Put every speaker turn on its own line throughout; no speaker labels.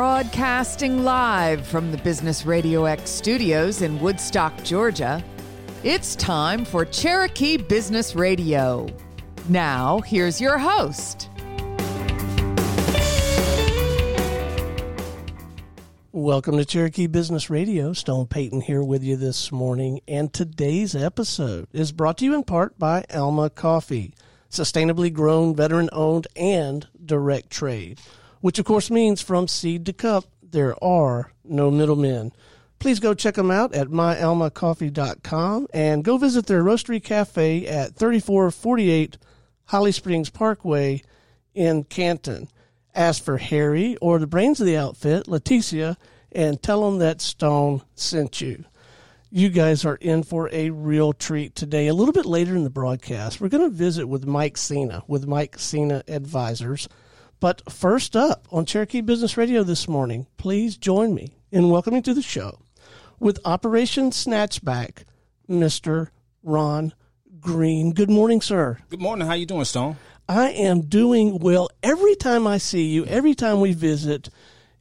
Broadcasting live from the Business Radio X studios in Woodstock, Georgia, it's time for Cherokee Business Radio. Now, here's your host.
Welcome to Cherokee Business Radio. Stone Payton here with you this morning. And today's episode is brought to you in part by Alma Coffee, sustainably grown, veteran owned, and direct trade which of course means from seed to cup, there are no middlemen. Please go check them out at myalmacoffee.com and go visit their roastery cafe at 3448 Holly Springs Parkway in Canton. Ask for Harry or the brains of the outfit, Leticia, and tell them that Stone sent you. You guys are in for a real treat today. A little bit later in the broadcast, we're going to visit with Mike Cena with Mike Cena Advisors. But first up on Cherokee Business Radio this morning, please join me in welcoming to the show with Operation Snatchback, Mr. Ron Green. Good morning, sir.
Good morning. How you doing, Stone?
I am doing well. Every time I see you, every time we visit,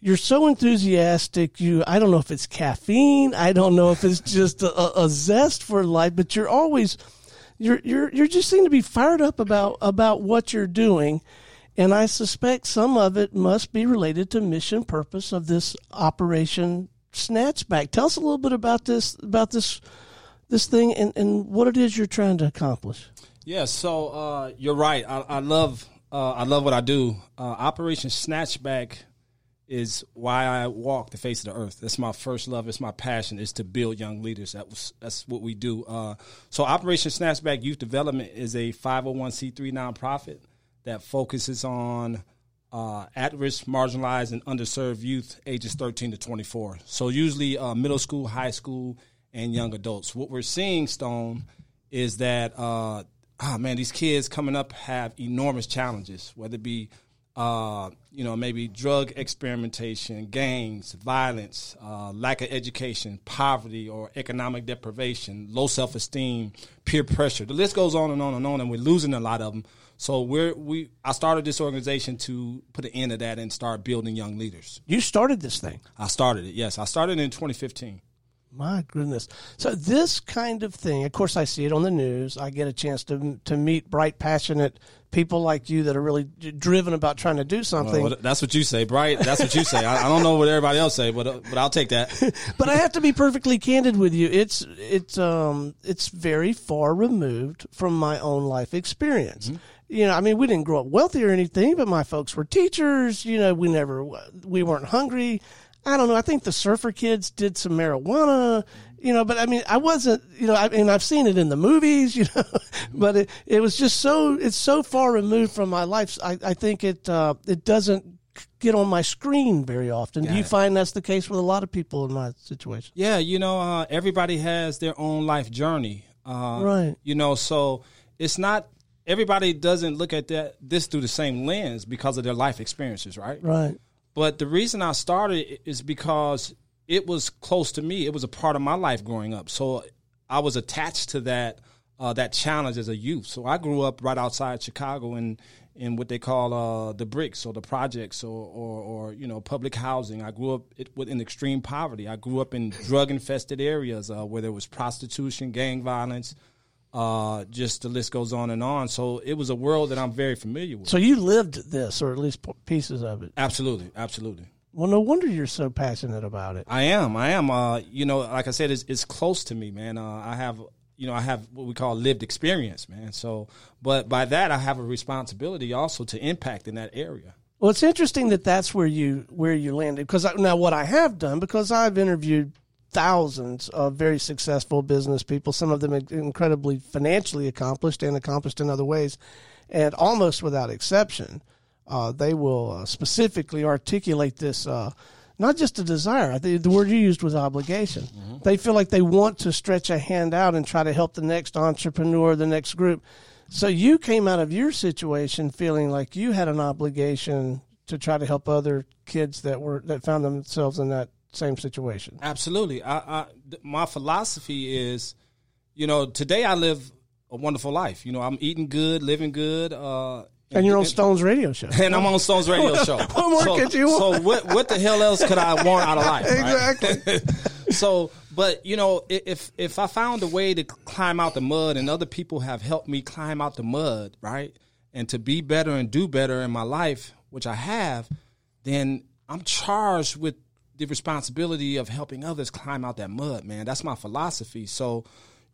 you're so enthusiastic. You, I don't know if it's caffeine. I don't know if it's just a, a zest for life, but you're always, you're, you're, you just seem to be fired up about, about what you're doing. And I suspect some of it must be related to mission purpose of this Operation Snatchback. Tell us a little bit about this about this this thing and, and what it is you're trying to accomplish.
Yeah, so uh, you're right. I, I love uh, I love what I do. Uh, Operation Snatchback is why I walk the face of the earth. That's my first love. It's my passion. Is to build young leaders. That was that's what we do. Uh, so Operation Snatchback Youth Development is a 501c3 nonprofit that focuses on uh, at-risk, marginalized, and underserved youth ages 13 to 24. So usually uh, middle school, high school, and young adults. What we're seeing, Stone, is that uh, oh man, these kids coming up have enormous challenges, whether it be uh, you know, maybe drug experimentation, gangs, violence, uh, lack of education, poverty or economic deprivation, low self esteem, peer pressure. The list goes on and on and on, and we're losing a lot of them so we're we I started this organization to put an end to that and start building young leaders.
You started this thing.
I started it. Yes, I started in 2015.
My goodness. So this kind of thing, of course I see it on the news. I get a chance to to meet bright passionate people like you that are really driven about trying to do something.
Well, that's what you say, bright. That's what you say. I, I, don't know what everybody else say, but uh, but I'll take that.
but I have to be perfectly candid with you. It's it's um it's very far removed from my own life experience. Mm-hmm you know, I mean, we didn't grow up wealthy or anything, but my folks were teachers. You know, we never, we weren't hungry. I don't know. I think the surfer kids did some marijuana, you know, but I mean, I wasn't, you know, I mean, I've seen it in the movies, you know, but it, it was just so, it's so far removed from my life. I, I think it, uh, it doesn't get on my screen very often. Got Do you it. find that's the case with a lot of people in my situation?
Yeah. You know, uh, everybody has their own life journey. Uh,
right.
You know, so it's not everybody doesn't look at that this through the same lens because of their life experiences, right?
Right.
But the reason I started is because it was close to me. It was a part of my life growing up. So I was attached to that uh, that challenge as a youth. So I grew up right outside Chicago in in what they call uh, the bricks or the projects or, or, or you know public housing. I grew up in extreme poverty. I grew up in drug infested areas uh, where there was prostitution, gang violence, uh, just the list goes on and on. So it was a world that I'm very familiar with.
So you lived this, or at least pieces of it.
Absolutely, absolutely.
Well, no wonder you're so passionate about it.
I am. I am. Uh, you know, like I said, it's, it's close to me, man. Uh, I have, you know, I have what we call lived experience, man. So, but by that, I have a responsibility also to impact in that area.
Well, it's interesting that that's where you where you landed because now what I have done because I've interviewed thousands of very successful business people, some of them incredibly financially accomplished and accomplished in other ways. And almost without exception, uh, they will uh, specifically articulate this. Uh, not just a desire. I think the word you used was obligation. Mm-hmm. They feel like they want to stretch a hand out and try to help the next entrepreneur, the next group. So you came out of your situation feeling like you had an obligation to try to help other kids that were that found themselves in that same situation.
Absolutely. I, I, my philosophy is, you know, today I live a wonderful life. You know, I'm eating good, living good, uh,
And you're on Stone's radio show.
and I'm on Stone's radio show.
What more
so,
could you want?
So what what the hell else could I want out of life?
Exactly.
so but you know if if i found a way to climb out the mud and other people have helped me climb out the mud right and to be better and do better in my life which i have then i'm charged with the responsibility of helping others climb out that mud man. That's my philosophy. So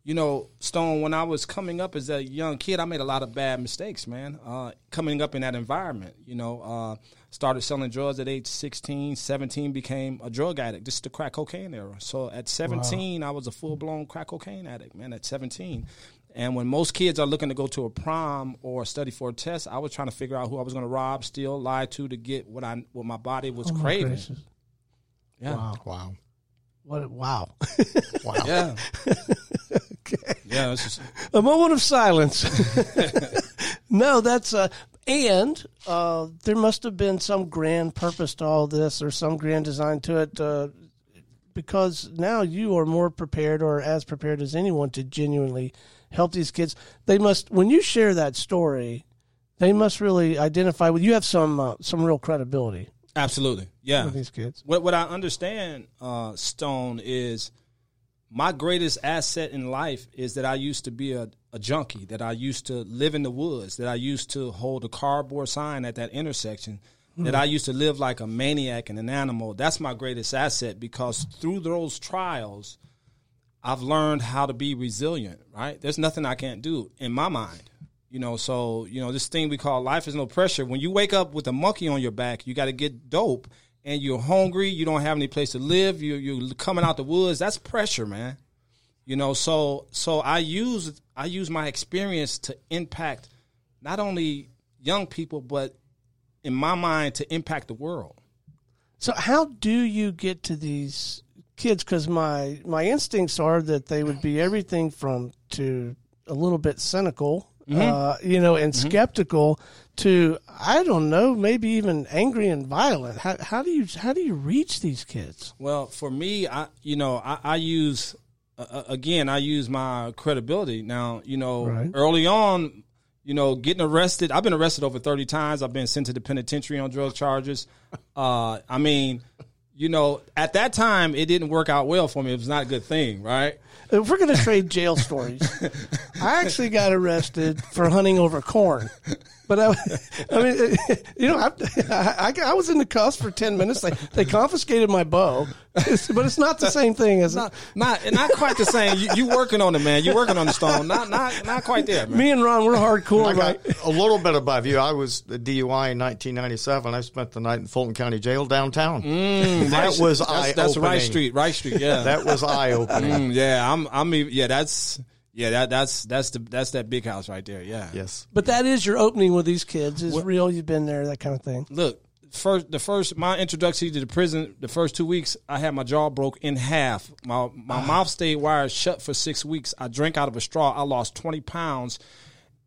you know stone when i was coming up as a young kid i made a lot of bad mistakes man. Uh, coming up in that environment you know uh, started selling drugs at age 16 17 became a drug addict. This is the crack cocaine era. So at 17 i was a full-blown crack cocaine addict man at 17 and when most kids are looking to go to a prom or study for a test i was trying to figure out who i was going to rob steal lie to to get what i what my body was
Oh,
craving.
gracious.
Yeah
Wow.
Wow.
What? Wow.
Wow.
yeah yeah it's just,
a moment of silence. no, that's uh, and uh, there must have been some grand purpose to all this, or some grand design to it, uh, because now you are more prepared, or as prepared as anyone, to genuinely help these kids. They must, when you share that story, they must really identify with you. Have some uh, some real credibility
absolutely yeah
with these kids.
What what I understand, uh, Stone, is my greatest asset in life is that I used to be a, a junkie, that I used to live in the woods, that I used to hold a cardboard sign at that intersection, that I used to live like a maniac and an animal. That's my greatest asset because through those trials, I've learned how to be resilient, right? There's nothing I can't do in my mind. You know, so, you know, this thing we call life is no pressure. When you wake up with a monkey on your back, you got to get dope and you're hungry, you don't have any place to live, you you're coming out the woods, that's pressure, man. You know, so so I use I use my experience to impact not only young people but in my mind to impact the world.
So how do you get to these kids? Because my my instincts are that they would be everything from to a little bit cynical, uh, you know, and skeptical to I don't know, maybe even angry and violent. How how do you how do you reach these kids?
Well, for me, I you know I, I use uh, uh, again I use my credibility. Now you know
Right.
early on, you know getting arrested. I've been arrested over thirty times. I've been sent to the penitentiary on drug charges. Uh, I mean, you know, at that time it didn't work out well for me. It was not a good thing, right?
If we're going to trade jail stories, I actually got arrested for hunting over corn. But I, I mean, you know, I, I, I was in the cuffs for ten minutes. They they confiscated my bow, but it's not the same thing as
Not not not quite the same. You, you working on it, man. You working on the stone. Not not not quite there, man.
me and Ron. We're hardcore,
I got
right?
a little bit above you. I was a DUI in 1997. I spent the night in Fulton County Jail downtown. that was eye
That's, that's
opening.
right street, right street. Yeah,
That was eye opening.
Mm, yeah. I'm I'm yeah. That's yeah. That that's that's the that's that big house right there. Yeah.
yes.
But that is your opening with these kids. Is real. You've been there, that kind of thing.
look first the first my introduction to the prison the first two weeks i had my jaw broke in half my my ah. mouth stayed wired shut for six weeks i drank out of a straw i lost 20 pounds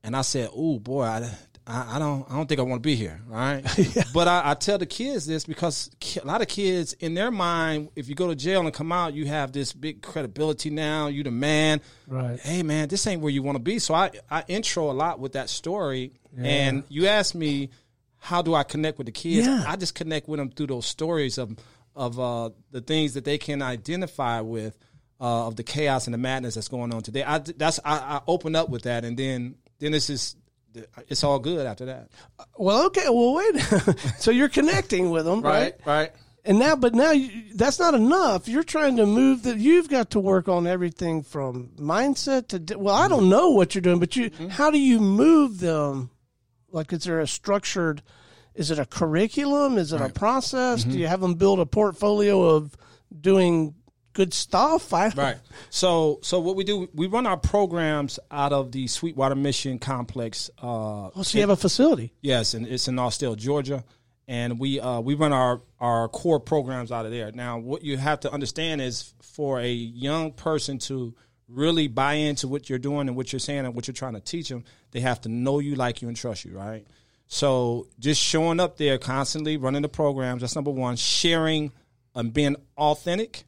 and i said oh boy I, I, I don't i don't think i want to be here right but I, I tell the kids this because a lot of kids in their mind if you go to jail and come out you have this big credibility now you the man
Right.
hey man this ain't where you want to be so i i intro a lot with that story and you ask me how do I connect with the kids?
Yeah.
I just connect with them through those stories of of uh, the things that they can identify with uh, of the chaos and the madness that's going on today. I that's I, I open up with that, and then then it's just Uh, it's all good after that.
Uh, well, okay. Well, wait. so you're connecting with them, right?
right.
And now, but now you, that's not enough. You're trying to move that. You've got to work on everything from mindset to. Well, I don't mm-hmm. know what you're doing, but you. Mm-hmm. How do you move them? Like, is there a structured? Is it a curriculum? Is it a process? Do mm-hmm. you have them build a portfolio of doing good stuff? I,
Right. So so what we do, we run our programs out of the Sweetwater Mission Complex. Uh,
Oh, so you have a facility.
Yes, and it's in Austell, Georgia, and we uh, we run our our core programs out of there. Now, what you have to understand is for a young person to really buy into what you're doing and what you're saying and what you're trying to teach them, they have to know you, like you, and trust you. Right. So just showing up there constantly, running the programs. That's number one. Sharing and being authentic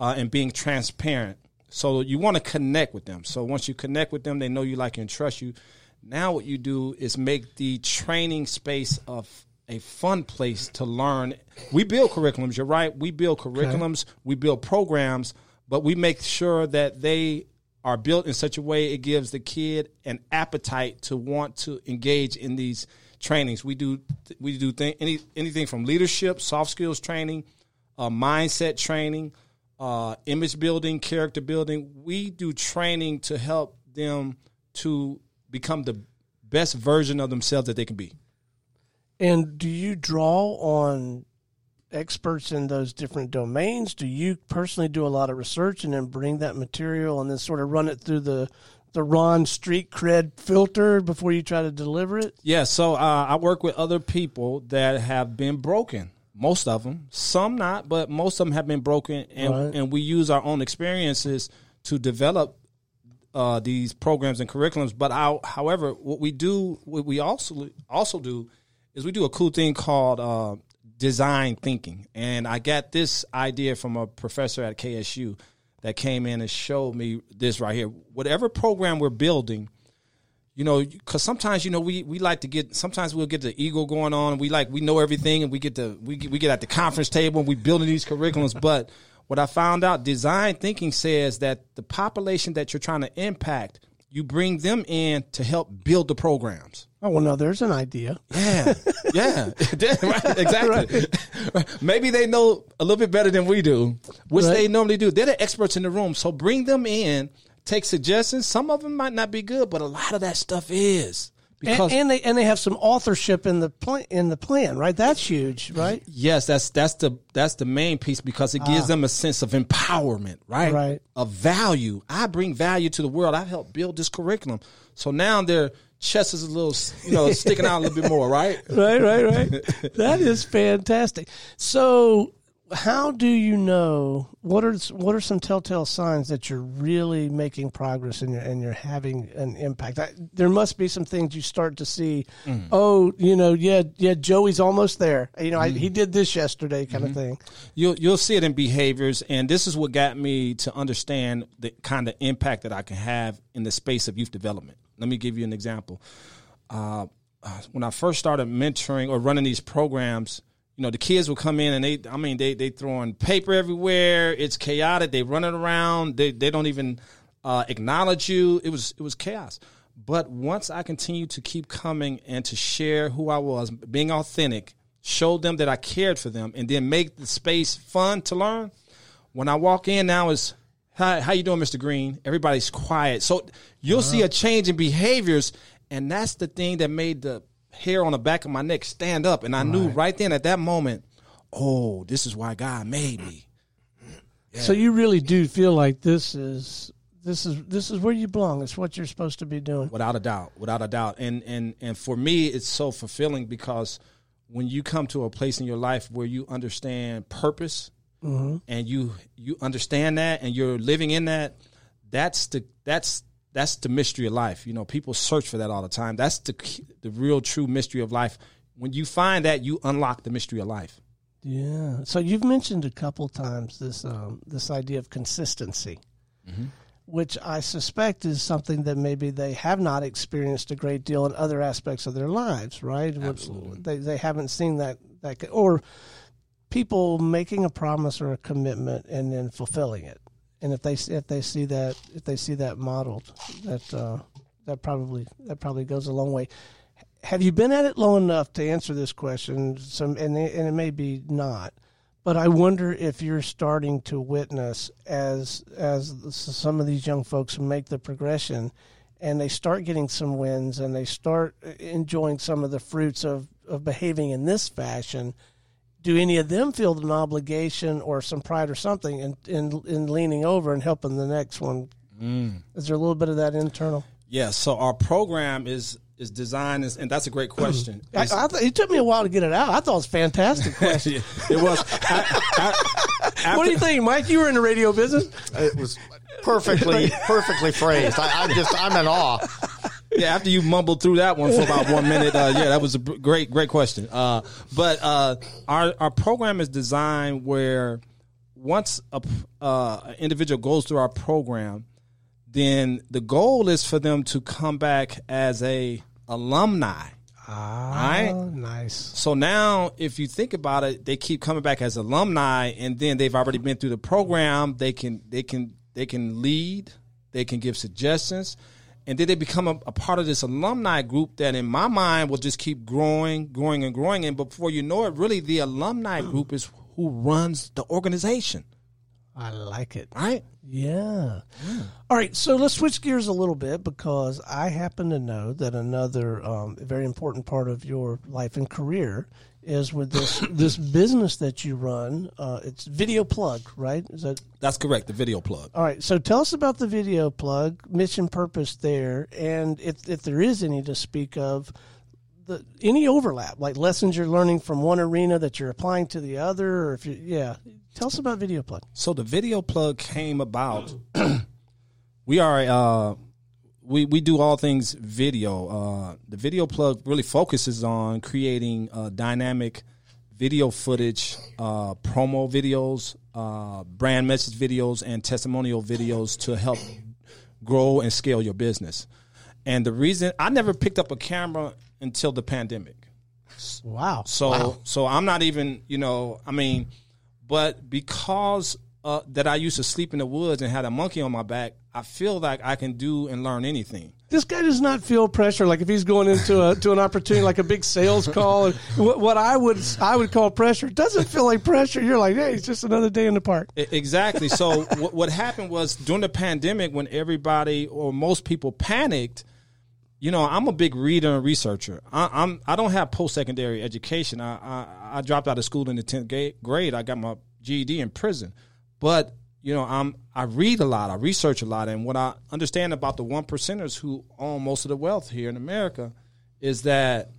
uh, and being transparent. So you want to connect with them. So once you connect with them, they know you, like, and trust you. Now what you do is make the training space of a fun place to learn. We build curriculums. You're right. We build curriculums. We build programs, but we make sure that they are built in such a way it gives the kid an appetite to want to engage in these trainings. We do we do th- any anything from leadership, soft skills training, uh, mindset training, uh, image building, character building. We do training to help them to become the best version of themselves that they can be.
And do you draw on experts in those different domains? Do you personally do a lot of research and then bring that material and then sort of run it through the the Ron Street cred filter before you try to deliver it?
Yeah, so uh, I work with other people that have been broken. Most of them, some not, but most of them have been broken, and
Right.
and we use our own experiences to develop uh, these programs and curriculums. But our, however, what we do, what we also also do, is we do a cool thing called uh, design thinking. And I got this idea from a professor at KSU that came in and showed me this right here. Whatever program we're building, you know, because sometimes you know we we like to get sometimes we'll get the ego going on. And we like we know everything, and we get the we get, we get at the conference table and we building these curriculums. But what I found out, design thinking says that the population that you're trying to impact, you bring them in to help build the programs.
Oh well, no, there's an idea.
Yeah, yeah, right, exactly. Maybe they know a little bit better than we do, which
Right.
they normally do. They're the experts in the room, so bring them in, take suggestions. Some of them might not be good, but a lot of that stuff is
And,
because
and they and they have some authorship in the plan in the plan, right? That's huge, right?
yes, that's that's the that's the main piece because it gives them a sense of empowerment, right?
Ah. Right.
Of value. I bring value to the world. I helped build this curriculum, so now their chest is a little, you know, sticking out a little bit more, right?
right, right, right. that is fantastic. So, how do you know what are what are some telltale signs that you're really making progress and you're and you're having an impact? I, there must be some things you start to see. Oh, you know, yeah, yeah, Joey's almost there. You know, I, he did this yesterday, kind of thing.
You'll you'll see it in behaviors, and this is what got me to understand the kind of impact that I can have in the space of youth development. Let me give you an example. Uh, uh, when I first started mentoring or running these programs, you know, the kids will come in and they, I mean, they they throwing paper everywhere. It's chaotic. They running around. They they don't even uh, acknowledge you. It was it was chaos. But once I continued to keep coming and to share who I was, being authentic, showed them that I cared for them, and then make the space fun to learn. When I walk in now, is how, how you doing, Mr. Green? Everybody's quiet, so you'll see a change in behaviors, and that's the thing that made the hair on the back of my neck stand up, and I knew right then at that moment, oh, this is why God made me.
So you really do feel like this is this is this is where you belong. It's what you're supposed to be doing.
without a doubt without a doubt and and and for me it's so fulfilling because when you come to a place in your life where you understand purpose mm-hmm. and you you understand that and you're living in that that's the that's that's the mystery of life you know people search for that all the time that's the the real true mystery of life when you find that you unlock the mystery of life
Yeah. So you've mentioned a couple times this um, this idea of consistency, which I suspect is something that maybe they have not experienced a great deal in other aspects of their lives, right? Absolutely. They they haven't seen that that or people making a promise or a commitment and then fulfilling it. And if they if they see that if they see that modeled, that uh, that probably that probably goes a long way have you been at it long enough to answer this question? Some and and it may be not, but I wonder if you're starting to witness as as some of these young folks make the progression, and they start getting some wins and they start enjoying some of the fruits of of behaving in this fashion. Do any of them feel an obligation or some pride or something in in, in leaning over and helping the next one? Mm. Is there a little bit of that internal?
yeah so our program is is designed as, and that's a great question
I, I th- it took me a while to get it out. I thought it was a fantastic question.
it was I- I-
what do you think, Mike? You were in the radio business.
It was perfectly, perfectly phrased. I, I'm just, I'm in awe.
Yeah, after you mumbled through that one for about one minute, uh, yeah, that was a great, great question. Uh, but uh, our our program is designed where once a uh, an individual goes through our program, then the goal is for them to come back as a alumni.
Ah,
Right.
nice.
So now, if you think about it, they keep coming back as alumni, and then they've already been through the program. They can they can they can lead, they can give suggestions, and then they become a, a part of this alumni group that, in my mind, will just keep growing, growing, and growing. And before you know it, really, the alumni group is who runs the organization,
I like it.
right?
Yeah. All right. So let's switch gears a little bit because I happen to know that another um, very important part of your life and career is with this this business that you run. Uh, it's Video Plug, right? Is that
That's correct. The video plug.
all right? So tell us about the Video Plug mission purpose there, and if if there is any to speak of. The, any overlap, like lessons you're learning from one arena that you're applying to the other, or if you, yeah, tell us about Video Plug.
So the video plug came about. we are uh, we we do all things video. Uh, the video plug really focuses on creating uh, dynamic video footage, uh, promo videos, uh, brand message videos, and testimonial videos to help grow and scale your business. And the reason I never picked up a camera until the pandemic.
Wow.
So so I'm not even you know I mean, but because uh, that I used to sleep in the woods and had a monkey on my back, I feel like I can do and learn anything.
this guy does not feel pressure like if he's going into a to an opportunity like a big sales call what, what i would i would call pressure doesn't feel like pressure you're like hey it's just another day in the park
Exactly. So what, what happened was during the pandemic, when everybody or most people panicked, you know, I'm a big reader and researcher. I, I'm I don't have post secondary education. I, I I dropped out of school in the tenth grade. I got my GED in prison, but you know, I'm I read a lot. I research a lot, and what I understand about the one percenters who own most of the wealth here in America is that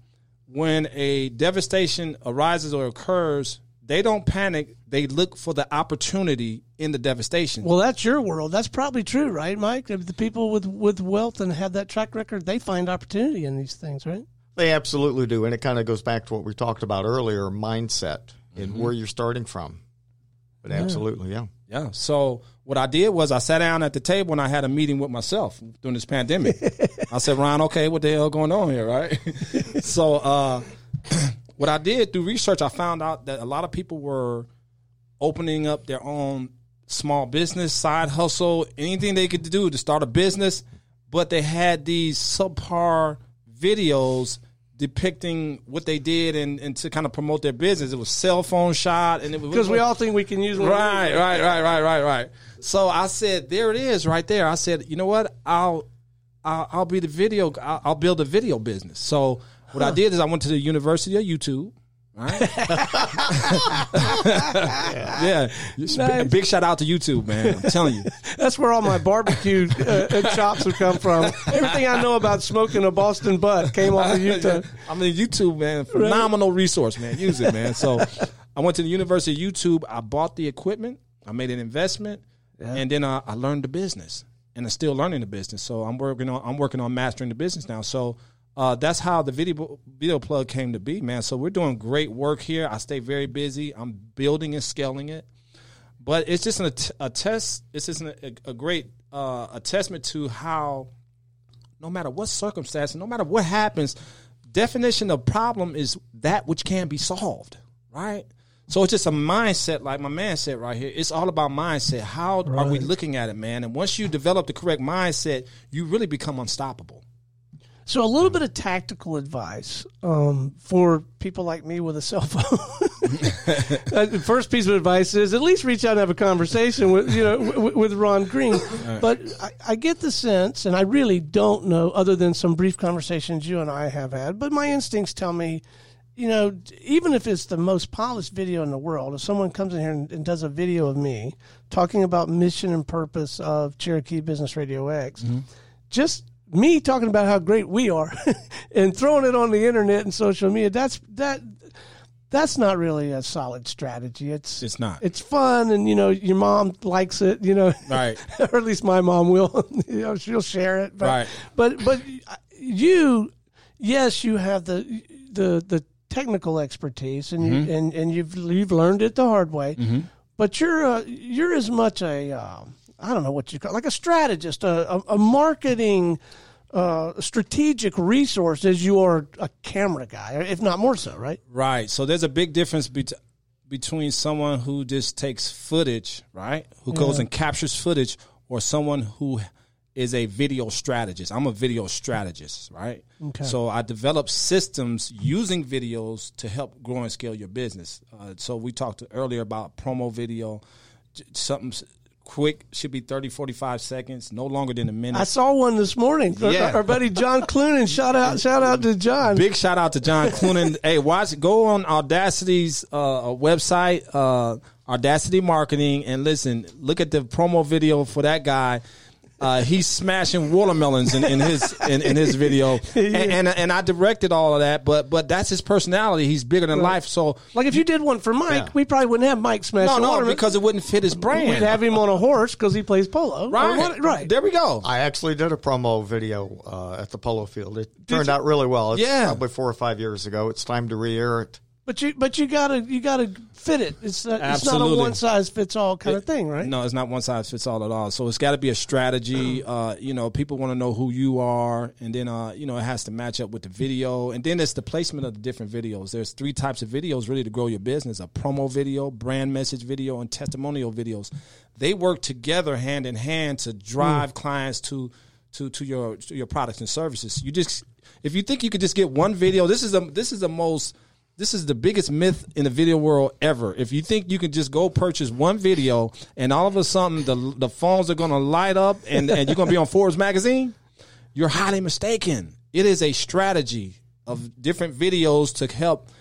when a devastation arises or occurs, they don't panic. They look for the opportunity in the devastation.
well that's your world that's probably true right mike the people with with wealth and have that track record they find opportunity in these things right
They absolutely do, and it kind of goes back to what we talked about earlier: mindset and mm-hmm. where you're starting from. But absolutely, yeah.
Yeah. So what I did was I sat down at the table and I had a meeting with myself during this pandemic. I said, Ron, okay, what the hell going on here, right? so uh, what I did through research, I found out that a lot of people were opening up their own small business, side hustle, anything they could do to start a business, but they had these subpar videos depicting what they did and, and to kind of promote their business. It was cell phone shot and it was
because we all think we can use
Right, right, right, right, right, right. So I said, there it is, right there. I said, you know what? I'll, I'll, I'll be the video. I'll, I'll build a video business. So what I did is I went to the University of YouTube. Right? yeah, a big shout out to YouTube, man. I'm telling you.
that's where all my barbecue uh, uh, chops have come from everything i know about smoking a boston butt came off of youtube
I mean, YouTube, man, phenomenal resource, man. Use it, man. So I went to the University of YouTube. I bought the equipment. I made an investment, and then I, I learned the business, and I'm still learning the business. So I'm working on I'm working on mastering the business now. So. Uh, that's how the video video plug came to be, man. So we're doing great work here. I stay very busy. I'm building and scaling it, but it's just an, a test. It's just an, a, a great uh, a testament to how no matter what circumstance, no matter what happens, definition of problem is that which can be solved, right? So it's just a mindset, like my man said right here. It's all about mindset. How are we looking at it, man? And once you develop the correct mindset, you really become unstoppable.
So a little bit of tactical advice um, for people like me with a cell phone. Uh, the first piece of advice is at least reach out and have a conversation with you know w- with Ron Green. But I, I get the sense, and I really don't know, other than some brief conversations you and I have had. But my instincts tell me, you know, even if it's the most polished video in the world, if someone comes in here and, and does a video of me talking about mission and purpose of Cherokee Business Radio X, just me talking about how great we are and throwing it on the internet and social media that's that that's not really a solid strategy it's
It's not.
it's fun and you know your mom likes it you know
Right.
or at least my mom will you know she'll share it but
Right.
but but you yes you have the the the technical expertise and
Mm-hmm.
you and and you've you've learned it the hard way but you're uh, you're as much a um, I don't know what you call like a strategist, a, a, a marketing uh, strategic resources, you are a camera guy, if not more so, right?
Right. So there's a big difference bet- between someone who just takes footage, right, who goes and captures footage, or someone who is a video strategist. I'm a video strategist, right?
Okay.
So I develop systems using videos to help grow and scale your business. Uh, so we talked earlier about promo video, something quick should be 30, 45 seconds, no longer than a minute.
I saw one this morning.
Yeah.
Our, buddy John Clunan. Shout out, shout out to John.
Big shout out to John Cloonan. hey, watch go on Audacity's uh, website, uh, Audacity Marketing, and listen. Look at the promo video for that guy. Uh, he's smashing watermelons in, in his in, in his video, and, and and I directed all of that. But but that's his personality. He's bigger than life. So
Like if you did one for Mike,
Yeah.
we probably wouldn't have Mike smash
no no
watermelon.
because it wouldn't fit his brand.
We'd have him on a horse because he plays polo.
Right
what- right.
there we go.
I actually did a promo video uh, at the polo field. It turned out really well. It's
Yeah.
probably four or five years ago. It's time to re-air it.
But you, but you gotta, you gotta fit it. It's not, it's not a one size fits all kind of thing, right?
No, it's not one size fits all at all. So it's got to be a strategy. Uh, you know, people want to know who you are, and then uh, you know it has to match up with the video, and then it's the placement of the different videos. There's three types of videos really to grow your business: a promo video, brand message video, and testimonial videos. They work together hand in hand to drive clients to to to your to your products and services. You just if you think you could just get one video, this is the this is the most this is the biggest myth in the video world ever. If you think you can just go purchase one video and all of a sudden the the phones are going to light up and, and you're going to be on Forbes magazine, you're highly mistaken. It is a strategy of different videos to help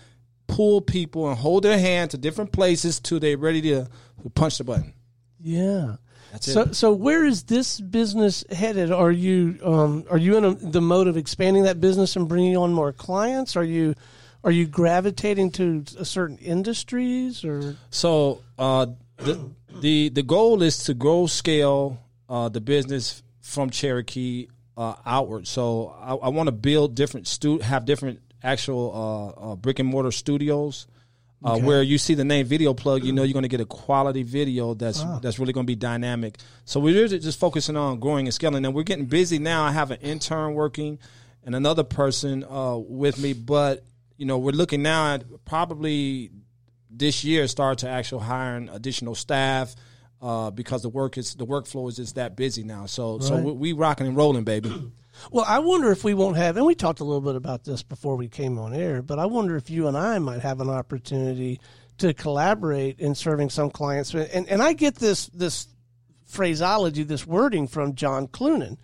pull people and hold their hand to different places till they're ready to punch the button.
Yeah.
That's
so,
it.
so where is this business headed? Are you, um, are you in a, the mode of expanding that business and bringing on more clients? Are you, are you gravitating to a certain industries or?
So uh, the the the goal is to grow scale uh, the business from Cherokee uh, outward. So I, I want to build different stu have different actual uh, uh, brick and mortar studios. Uh, Where you see the name Video Plug, you know you're going to get a quality video that's that's really going to be dynamic. So we're just just focusing on growing and scaling, and we're getting busy now. I have an intern working, and another person uh, with me, but you know we're looking now at probably this year start to actually hiring additional staff uh, because the work is the workflow is just that busy now. So so we, we rocking and rolling, baby.
Well, I wonder if we won't have, and we talked a little bit about this before we came on air, but I wonder if you and I might have an opportunity to collaborate in serving some clients. And, and I get this, this phraseology, this wording from John Clunan.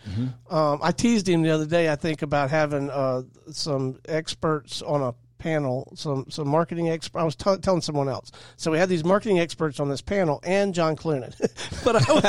Um, I teased him the other day, I think, about having uh, some experts on a panel, some some marketing expert. I was t- telling someone else. So we had these marketing experts on this panel and John Clunan. but I was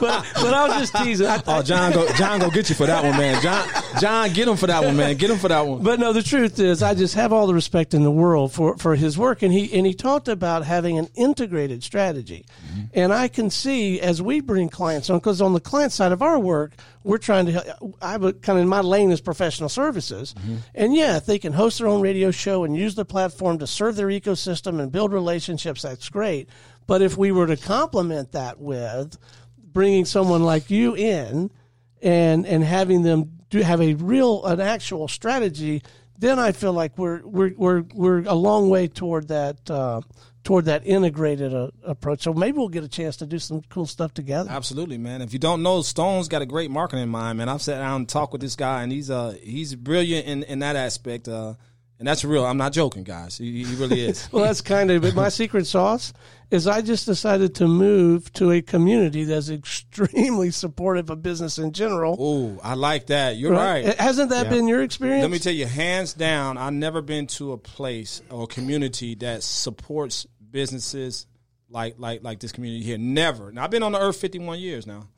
but, but I was just teasing. I,
Oh, John, go John, go get you for that one, man. John, John, get him for that one, man. Get him for that one.
But no, the truth is, I just have all the respect in the world for, for his work, and he and he talked about having an integrated strategy, mm-hmm. and I can see as we bring clients on, because on the client side of our work, we're trying to. I have a kind of in my lane is professional services, and yeah, if they can host their own radio show and use the platform to serve their ecosystem and build relationships, that's great. But if we were to complement that with bringing someone like you in and and having them do have a real an actual strategy then I feel like we're we're we're we're a long way toward that uh, toward that integrated uh, approach. So maybe we'll get a chance to do some cool stuff together.
Absolutely, man. If you don't know, Stone's got a great marketing mind, man. I've sat down and talked with this guy, and he's uh he's brilliant in, in that aspect. Uh, and that's real. I'm not joking, guys. He, he really is.
Well, that's kind of. But my secret sauce is I just decided to move to a community that's extremely supportive of business in general.
Oh, I like that. You're right.
Hasn't that been your experience?
Let me tell you, hands down, I've never been to a place or community that supports businesses like like like this community here. Never. Now I've been on the earth 51 years now.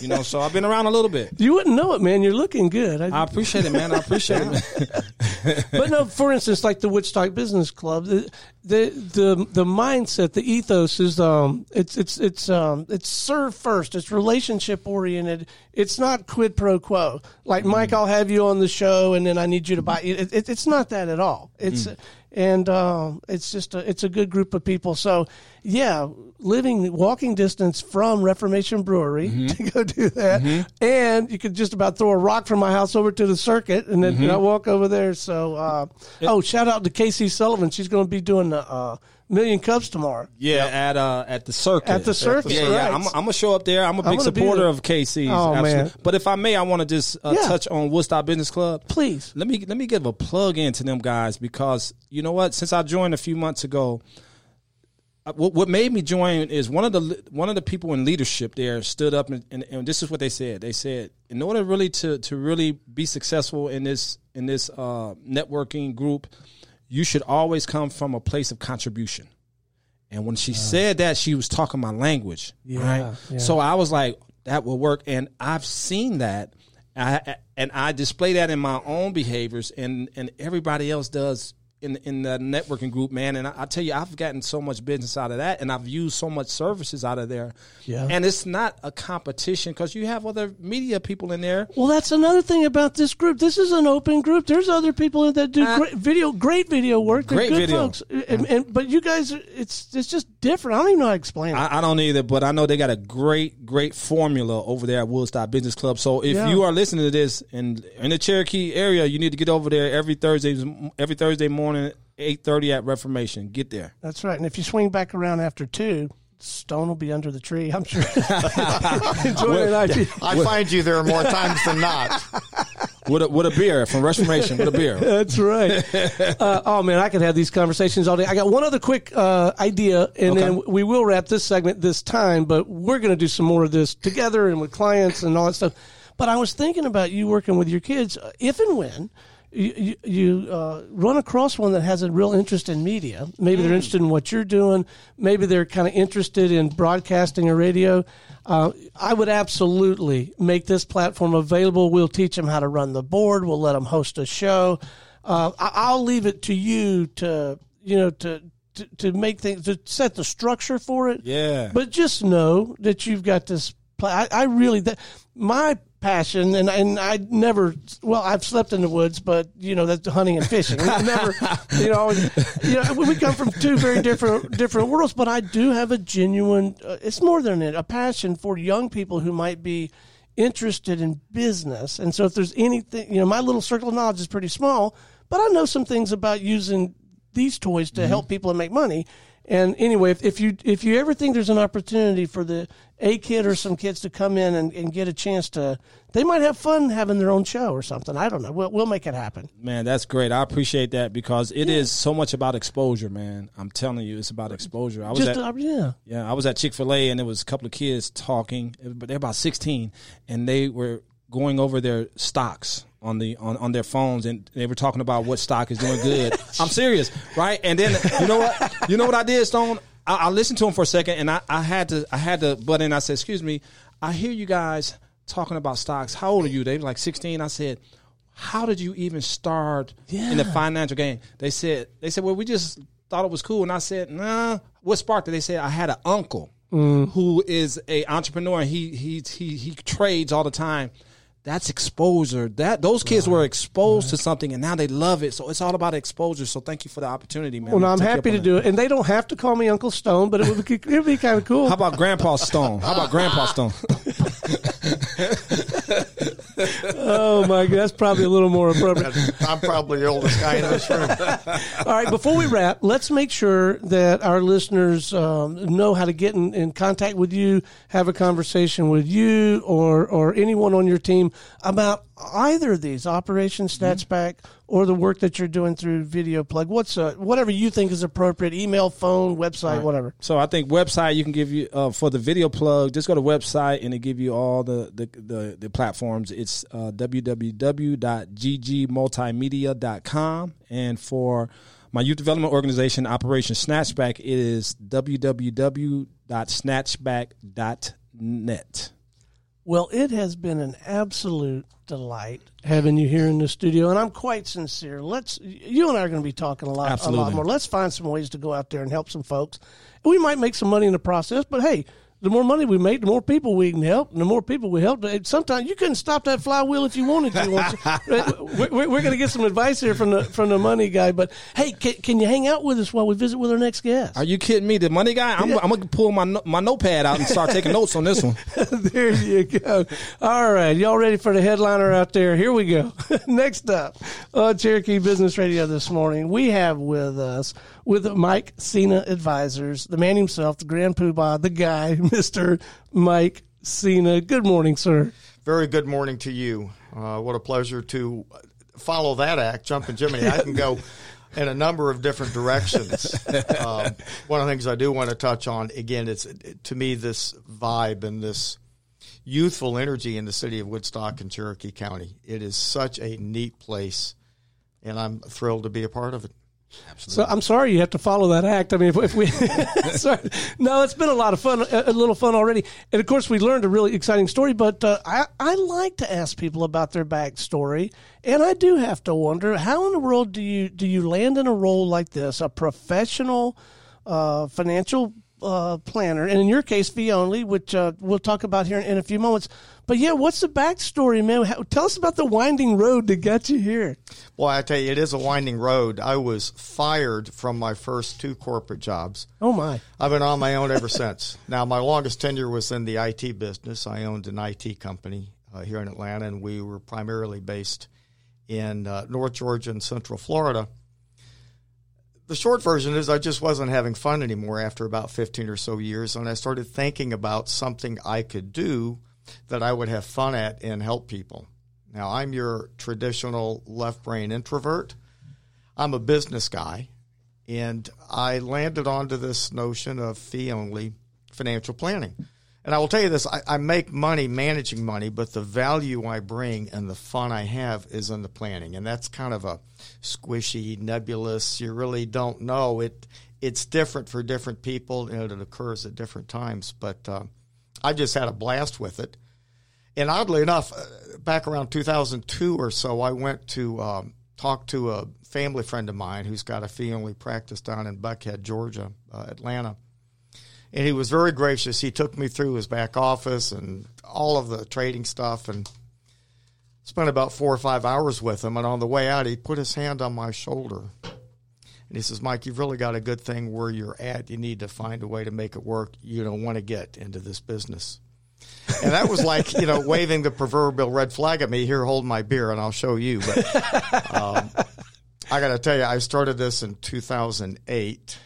You know, so I've been around a little bit.
you wouldn't know it, man. You're looking good. I,
I appreciate it, man. I appreciate it.
But no, for instance, like the Woodstock Business Club, the- the the the mindset, the ethos is um it's it's it's um it's serve first. It's relationship oriented. It's not quid pro quo. Like Mike, I'll have you on the show, and then I need you to buy. It, it, it's not that at all. It's and um, it's just a, it's a good group of people. So yeah, living walking distance from Reformation Brewery to go do that, and you could just about throw a rock from my house over to the Circuit, and then I walk over there. So uh, oh, shout out to Casey Sullivan. She's going to be doing the uh, Million Cups tomorrow.
Yeah, at uh at the Circuit.
At the Circuit.
Yeah, yeah.
right.
I'm, I'm gonna show up there. I'm a big
gonna be
supporter of KC's.
Oh, man.
But if I may, I want to just uh,
Yeah.
touch on Woodstock Business Club.
Please.
Let me let me give a plug in to them guys because you know what? Since I joined a few months ago, uh, what, what made me join is one of the one of the people in leadership there stood up and, and, and this is what they said. They said in order really to to really be successful in this in this uh, networking group, you should always come from a place of contribution. And when she said that, she was talking my language.
Yeah,
right?
yeah.
So I was like, that will work. And I've seen that. I, and I display that in my own behaviors, and, and everybody else does in in the networking group, man. And I, I tell you, I've gotten so much business out of that, and I've used so much services out of there.
Yeah.
And it's not a competition because you have other media people in there.
Well, that's another thing about this group. This is an open group. There's other people that do
Uh,
great video, great video work. They're
Great
good
video.
folks. And, and but you guys, it's it's just different. I don't even know how to explain it.
I, I don't either, but I know they got a great, great formula over there at Woodstock Business Club. So if
Yeah.
you are listening to this and in the Cherokee area, you need to get over there every Thursday, every Thursday morning, eight thirty at Reformation. Get there.
That's right. And if you swing back around after two, Stone will be under the tree. I'm sure. Enjoying an idea.
I find you there more times than not.
with a, with a beer from Reformation. with a beer.
That's right. Uh, oh man, I could have these conversations all day. I got one other quick uh, idea, and then we will wrap this segment this time. But we're going to do some more of this together and with clients and all that stuff. But I was thinking about you working with your kids, uh, if and when. You, you, uh, run across one that has a real interest in media. Maybe they're interested in what you're doing. Maybe they're kind of interested in broadcasting or radio. Uh, I would absolutely make this platform available. We'll teach them how to run the board. We'll let them host a show. Uh, I, I'll leave it to you to you know to, to to make things to set the structure for it.
Yeah.
But just know that you've got this. pla- I, I really that my passion and and I never well I've slept in the woods, but you know that's hunting and fishing. I never, you know, you know we come from two very different different worlds, but I do have a genuine. Uh, it's more than it, a passion for young people who might be interested in business. And so if there's anything, you know, my little circle of knowledge is pretty small, but I know some things about using these toys to help people and make money. And anyway, if, if you if you ever think there's an opportunity for the a kid or some kids to come in and, and get a chance to, they might have fun having their own show or something. I don't know. We'll, we'll make it happen.
Man, that's great. I appreciate that because it is so much about exposure, man. I'm telling you, it's about exposure. I was
Just
at,
uh, yeah,
Yeah, I was at Chick Fil A and there was a couple of kids talking, but they're about sixteen, and they were going over their stocks on the on, on their phones, and they were talking about what stock is doing good. I'm serious, right? And then you know what? You know what I did, Stone? I, I listened to them for a second, and I, I had to I had to butt in. I said, "Excuse me, I hear you guys talking about stocks. How old are you?" They were like sixteen. I said. How did you even start in the financial game? They said they said, well, we just thought it was cool, and I said, nah. What sparked it? They said I had an uncle mm. who is a entrepreneur. And he he he he trades all the time. That's exposure. That those kids were exposed to something, and now they love it. So it's all about exposure. So thank you for the opportunity, man.
well, no, I'm happy to do it, and they don't have to call me Uncle Stone, but it would be, it would be kind of cool.
How about Grandpa Stone? How about Grandpa Stone?
oh my god, that's probably a little more appropriate.
I'm probably the oldest guy in this room.
All right, before we wrap, let's make sure that our listeners um, know how to get in, in contact with you, have a conversation with you or or anyone on your team about either of these Operation Snatchback or the work that you're doing through Video Plug. What's uh, whatever you think is appropriate? Email, phone, website, whatever.
So I think website you can give you uh, for the video plug. Just go to website and it give you all the the the, the platforms. It's uh, www.ggmultimedia.com and for my youth development organization, Operation Snatchback, it is www.snatchback.net.
Well, it has been an absolute delight having you here in the studio, and I'm quite sincere. Let's you and I are going to be talking a lot, a lot more. Let's find some ways to go out there and help some folks. We might make some money in the process, but hey, the more money we make, the more people we can help, and the more people we help. Sometimes you couldn't stop that flywheel if you wanted to. Uh, want we're we're going to get some advice here from the from the money guy. But hey, can, can you hang out with us while we visit with our next guest?
Are you kidding me? The money guy? I'm, I'm gonna pull my my notepad out and start taking notes on this one.
there you go. All right, y'all ready for the headliner out there? Here we go. Next up on Cherokee Business Radio this morning, we have with us with Mike Cena Advisors, the man himself, the Grand Poobah, the guy, Mister Mike Cena. Good morning, sir.
Very good morning to you. Uh, what a pleasure to follow that act, jumping Jiminy. I can go in a number of different directions. um, one of the things I do want to touch on again, it's to me this vibe and this youthful energy in the city of Woodstock and Cherokee County. It is such a neat place, and I'm thrilled to be a part of it.
So I'm sorry you have to follow that act. I mean, if, if we, sorry. no, it's been a lot of fun, a, a, little fun already, and of course we learned a really exciting story. But uh, I I like to ask people about their backstory, and I do have to wonder how in the world do you do you land in a role like this, a professional uh, financial uh, planner, and in your case, fee only, which uh, we'll talk about here in, in, a few moments. But yeah, what's the backstory, man? How, tell us about the winding road that got you here.
Well, I tell you, it is a winding road. I was fired from my first two corporate jobs.
Oh my!
I've been on my own ever since. Now, my longest tenure was in the IT business. I owned an IT company uh, here in Atlanta, and we were primarily based in uh, North Georgia and Central Florida the short version is I just wasn't having fun anymore after about 15 or so years, and I started thinking about something I could do that I would have fun at and help people. Now, I'm your traditional left brain introvert. I'm a business guy, and I landed onto this notion of fee only financial planning. And I will tell you this I, I, make money managing money, but the value I bring and the fun I have is in the planning. And that's kind of a squishy, nebulous, you really don't know. It It's different for different people and it occurs at different times. But uh, I just had a blast with it. And oddly enough, uh, back around 2002 or so, I went to um, talk to a family friend of mine who's got a fee only practice down in Buckhead, Georgia, uh, Atlanta and he was very gracious. He took me through his back office and all of the trading stuff and spent about four or five hours with him. And on the way out, he put his hand on my shoulder and he says, Mike, you've really got a good thing where you're at. You need to find a way to make it work. You don't want to get into this business. And that was like, you know, waving the proverbial red flag at me. Here, hold my beer and I'll show you. But um, I got to tell you, I started this in 2008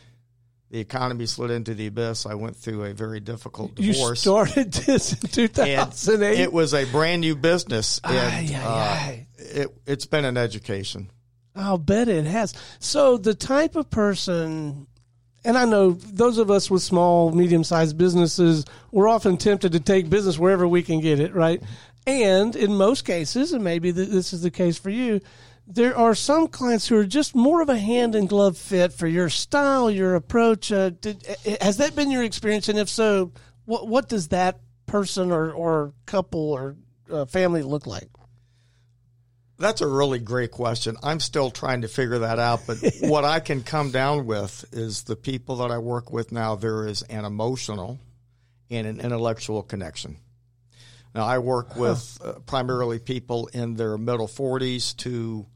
the economy slid into the abyss. I went through a very difficult divorce.
You started this in 2008.
It was a brand new business. And, aye, aye, aye. Uh, it, it's been an education.
I'll bet it has. So the type of person, and I know those of us with small, medium-sized businesses, we're often tempted to take business wherever we can get it, right? And in most cases, and maybe this is the case for you, there are some clients who are just more of a hand in glove fit for your style, your approach. Uh, did, has that been your experience? And if so, what what does that person or, or couple or uh, family look like?
That's a really great question. I'm still trying to figure that out, but what I can come down with is the people that I work with now, there is an emotional and an intellectual connection. Now, I work with uh, primarily people in their middle 40s to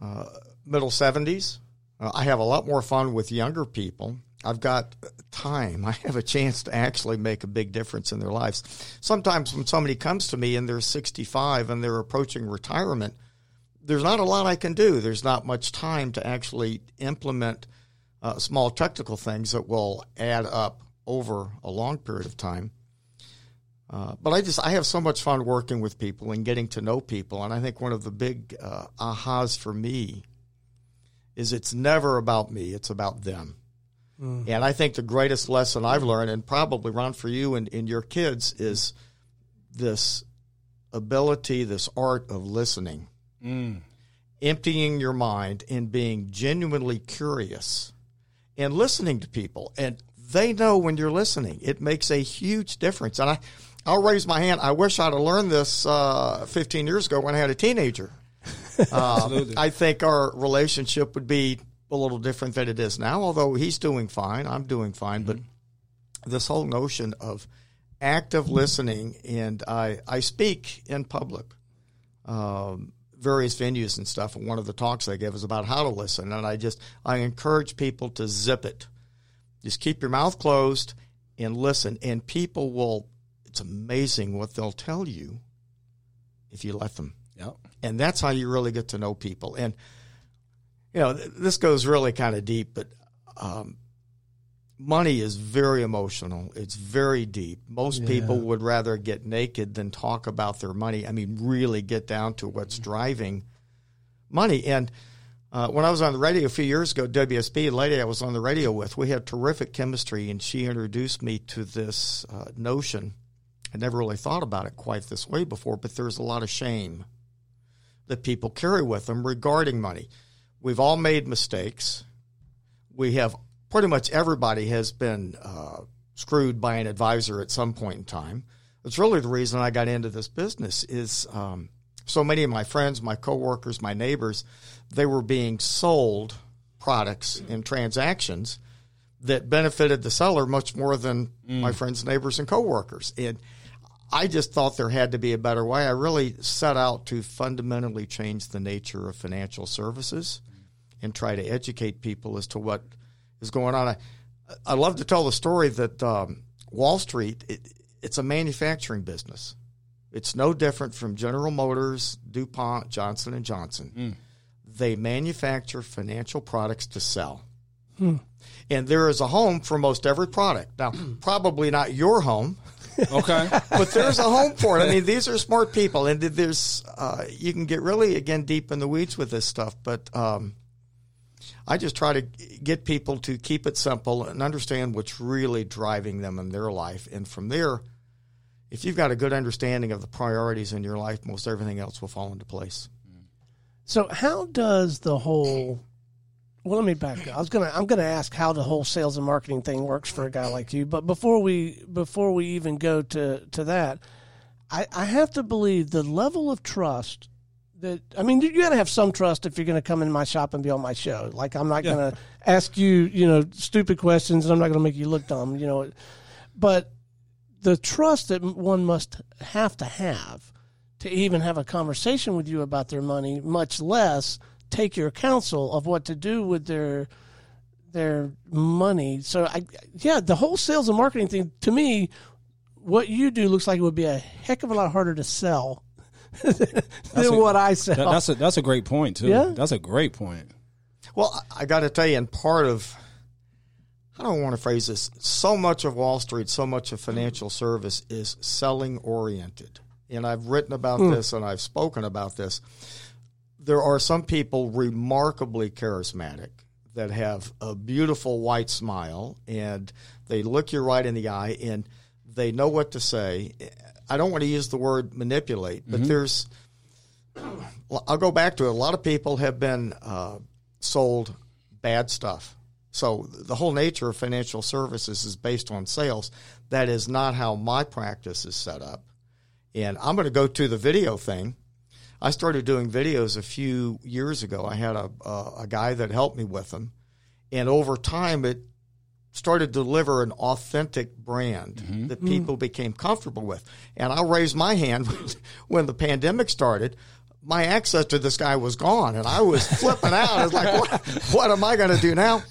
uh, middle 70s. Uh, I have a lot more fun with younger people. I've got time. I have a chance to actually make a big difference in their lives. Sometimes when somebody comes to me and they're 65 and they're approaching retirement, there's not a lot I can do. There's not much time to actually implement uh, small technical things that will add up over a long period of time. Uh, but I just I have so much fun working with people and getting to know people, and I think one of the big uh, ahas for me is it's never about me; it's about them. Mm. And I think the greatest lesson I've learned, and probably Ron for you and, and your kids, is this ability, this art of listening, mm. emptying your mind, and being genuinely curious, and listening to people, and they know when you're listening. It makes a huge difference, and I I'll raise my hand. I wish I'd have learned this uh, 15 years ago when I had a teenager. Uh, I think our relationship would be a little different than it is now, although he's doing fine. I'm doing fine. Mm-hmm. But this whole notion of active listening, and I, I speak in public, um, various venues and stuff. And one of the talks I give is about how to listen. And I just, I encourage people to zip it. Just keep your mouth closed and listen. And people will, it's amazing what they'll tell you if you let them. And that's how you really get to know people. And, you know, this goes really kind of deep, but um, money is very emotional. It's very deep. Most yeah. people would rather get naked than talk about their money. I mean, really get down to what's driving money. And uh, when I was on the radio a few years ago, WSB, a lady I was on the radio with, we had terrific chemistry, and she introduced me to this uh, notion. I never really thought about it quite this way before, but there's a lot of shame that people carry with them regarding money. We've all made mistakes. We have pretty much everybody has been uh, screwed by an advisor at some point in time. That's really the reason I got into this business. Is um, so many of my friends, my coworkers, my neighbors, they were being sold products and transactions that benefited the seller much more than mm. my friends, neighbors, and coworkers. And I just thought there had to be a better way. I really set out to fundamentally change the nature of financial services and try to educate people as to what is going on. I, I love to tell the story that um, Wall Street, it, it's a manufacturing business. It's no different from General Motors, DuPont, Johnson and Johnson. Mm. They manufacture financial products to sell. Hmm. And there is a home for most every product. Now, probably not your home.
Okay.
but there's a home for it. I mean, these are smart people, and there's uh, you can get really again deep in the weeds with this stuff. But um, I just try to get people to keep it simple and understand what's really driving them in their life. And from there, if you've got a good understanding of the priorities in your life, most everything else will fall into place.
So, how does the whole well, let me back up. I was gonna I'm gonna ask how the whole sales and marketing thing works for a guy like you, but before we before we even go to to that, I, I have to believe the level of trust that I mean, you got to have some trust if you're going to come in my shop and be on my show. Like, I'm not yeah. going to ask you, you know, stupid questions, and I'm not going to make you look dumb, you know. But the trust that one must have to have to even have a conversation with you about their money, much less take your counsel of what to do with their their money. So, I yeah, the whole sales and marketing thing to me, what you do looks like it would be a heck of a lot harder to sell than a, what I sell.
That, that's a that's a great point too. Yeah? That's a great point.
Well, I got to tell you, and part of I don't want to phrase this. So much of Wall Street, so much of financial service is selling oriented, and I've written about mm. this and I've spoken about this. There are some people remarkably charismatic that have a beautiful white smile and they look you right in the eye and they know what to say I don't want to use the word manipulate, but mm-hmm. there's. I'll go back to it. A lot of people have been uh, sold bad stuff. So the whole nature of financial services is based on sales. That is not how my practice is set up. And I'm going to go to the video thing. I started doing videos a few years ago. I had a, a, a guy that helped me with them. And over time, it started to deliver an authentic brand mm-hmm. that people mm. became comfortable with. And I'll raise my hand when the pandemic started. My access to this guy was gone, and I was flipping out. I was like, "What? What am I going to do now?"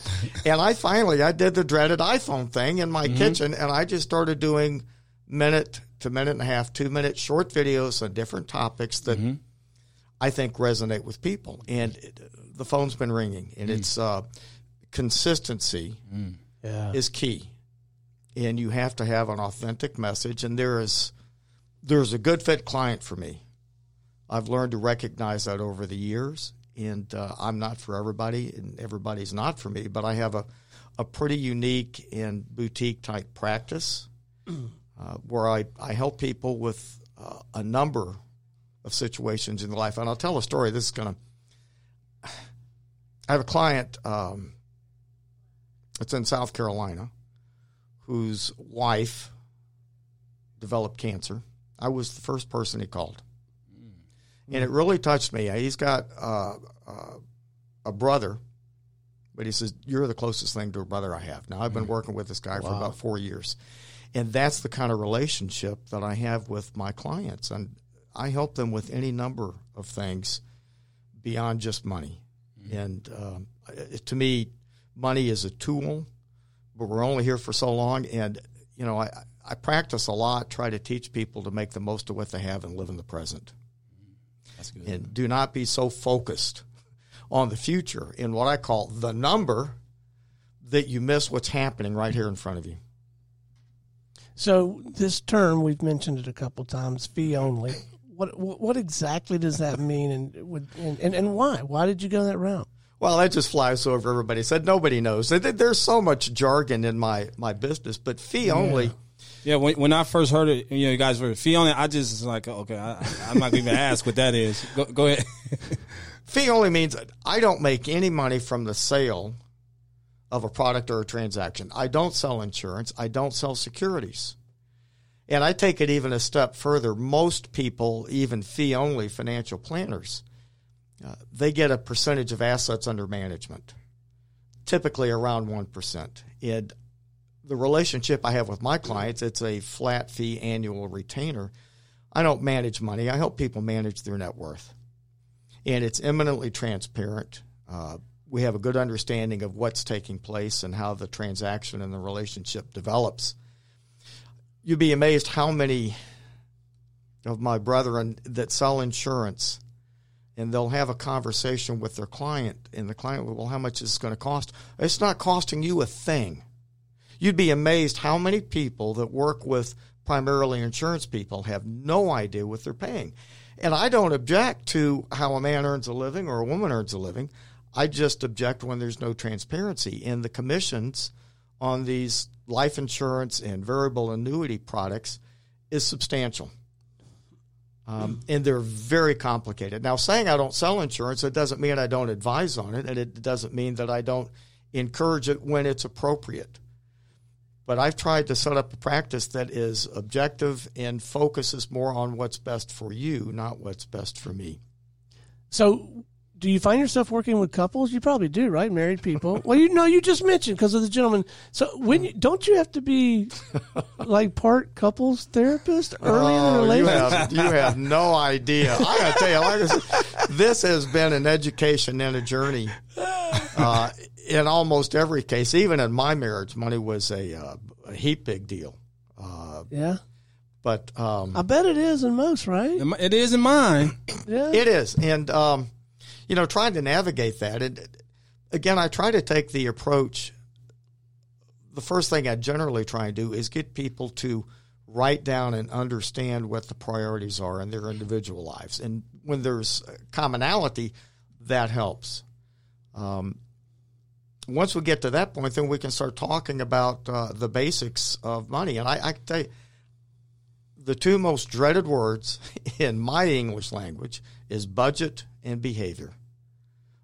And I finally, I did the dreaded iPhone thing in my mm-hmm. kitchen, and I just started doing minute to minute and a half, two minute short videos on different topics that mm-hmm. I think resonate with people. And it, the phone's been ringing, and mm. it's uh, consistency. Mm yeah. is key. And you have to have an authentic message. And there is there's a good fit client for me. I've learned to recognize that over the years. And uh, I'm not for everybody, and everybody's not for me. But I have a, a pretty unique and boutique type practice uh, where I, I help people with uh, a number of situations in life. And I'll tell a story. This is going to. I have a client um, it's in South Carolina, whose wife developed cancer. I was the first person he called, and it really touched me. He's got uh, uh, a brother, but he says you're the closest thing to a brother I have. Now I've been working with this guy for about four years, and that's the kind of relationship that I have with my clients, and I help them with any number of things beyond just money. And um, to me, money is a tool, but we're only here for so long. And you know, I, I practice a lot, try to teach people to make the most of what they have and live in the present.
That's good.
And do not be so focused on the future in what I call the number that you miss what's happening right here in front of you.
So this term we've mentioned it a couple times, fee only. What what what exactly does that mean, and would and, and, and why? Why did you go that route?
Well, that just flies over everybody. Said nobody knows. There's so much jargon in my my business, but fee only.
Yeah, when, when I first heard it, you know, you guys were fee on it. I just was like, okay, I, I'm not going to even ask what that is. Go, go ahead.
Fee only means I don't make any money from the sale of a product or a transaction. I don't sell insurance. I don't sell securities. And I take it even a step further. Most people, even fee only financial planners, uh, they get a percentage of assets under management, typically around 1%. And the relationship I have with my clients, it's a flat fee annual retainer. I don't manage money. I help people manage their net worth and it's eminently transparent. Uh, we have a good understanding of what's taking place and how the transaction and the relationship develops. You'd be amazed how many of my brethren that sell insurance and they'll have a conversation with their client and the client will, well, how much is this going to cost? It's not costing you a thing. You'd be amazed how many people that work with primarily insurance people have no idea what they're paying. And I don't object to how a man earns a living or a woman earns a living. I just object when there's no transparency. And the commissions on these life insurance and variable annuity products is substantial. Um, and they're very complicated. Now, saying I don't sell insurance, it doesn't mean I don't advise on it, and it doesn't mean that I don't encourage it when it's appropriate. But I've tried to set up a practice that is objective and focuses more on what's best for you, not what's best for me.
So, do you find yourself working with couples? You probably do, right? Married people. well, you know, you just mentioned because of the gentleman. So, when you, don't you have to be like part couples therapist early in the
Oh, you
relationship?
have, you have no idea. I got to tell you, like I said, this has been an education and a journey. Uh, in almost every case, even in my marriage, money was a, uh, a heap big deal. Uh,
yeah,
but um,
I bet it is in most, right?
It is in mine.
Yeah.
It is, and um, you know, trying to navigate that. It, again, I try to take the approach. The first thing I generally try and do is get people to write down and understand what the priorities are in their individual lives, and when there's commonality, that helps. Um, once we get to that point, then we can start talking about uh, the basics of money. And I, I tell you, the two most dreaded words in my English language is budget and behavior.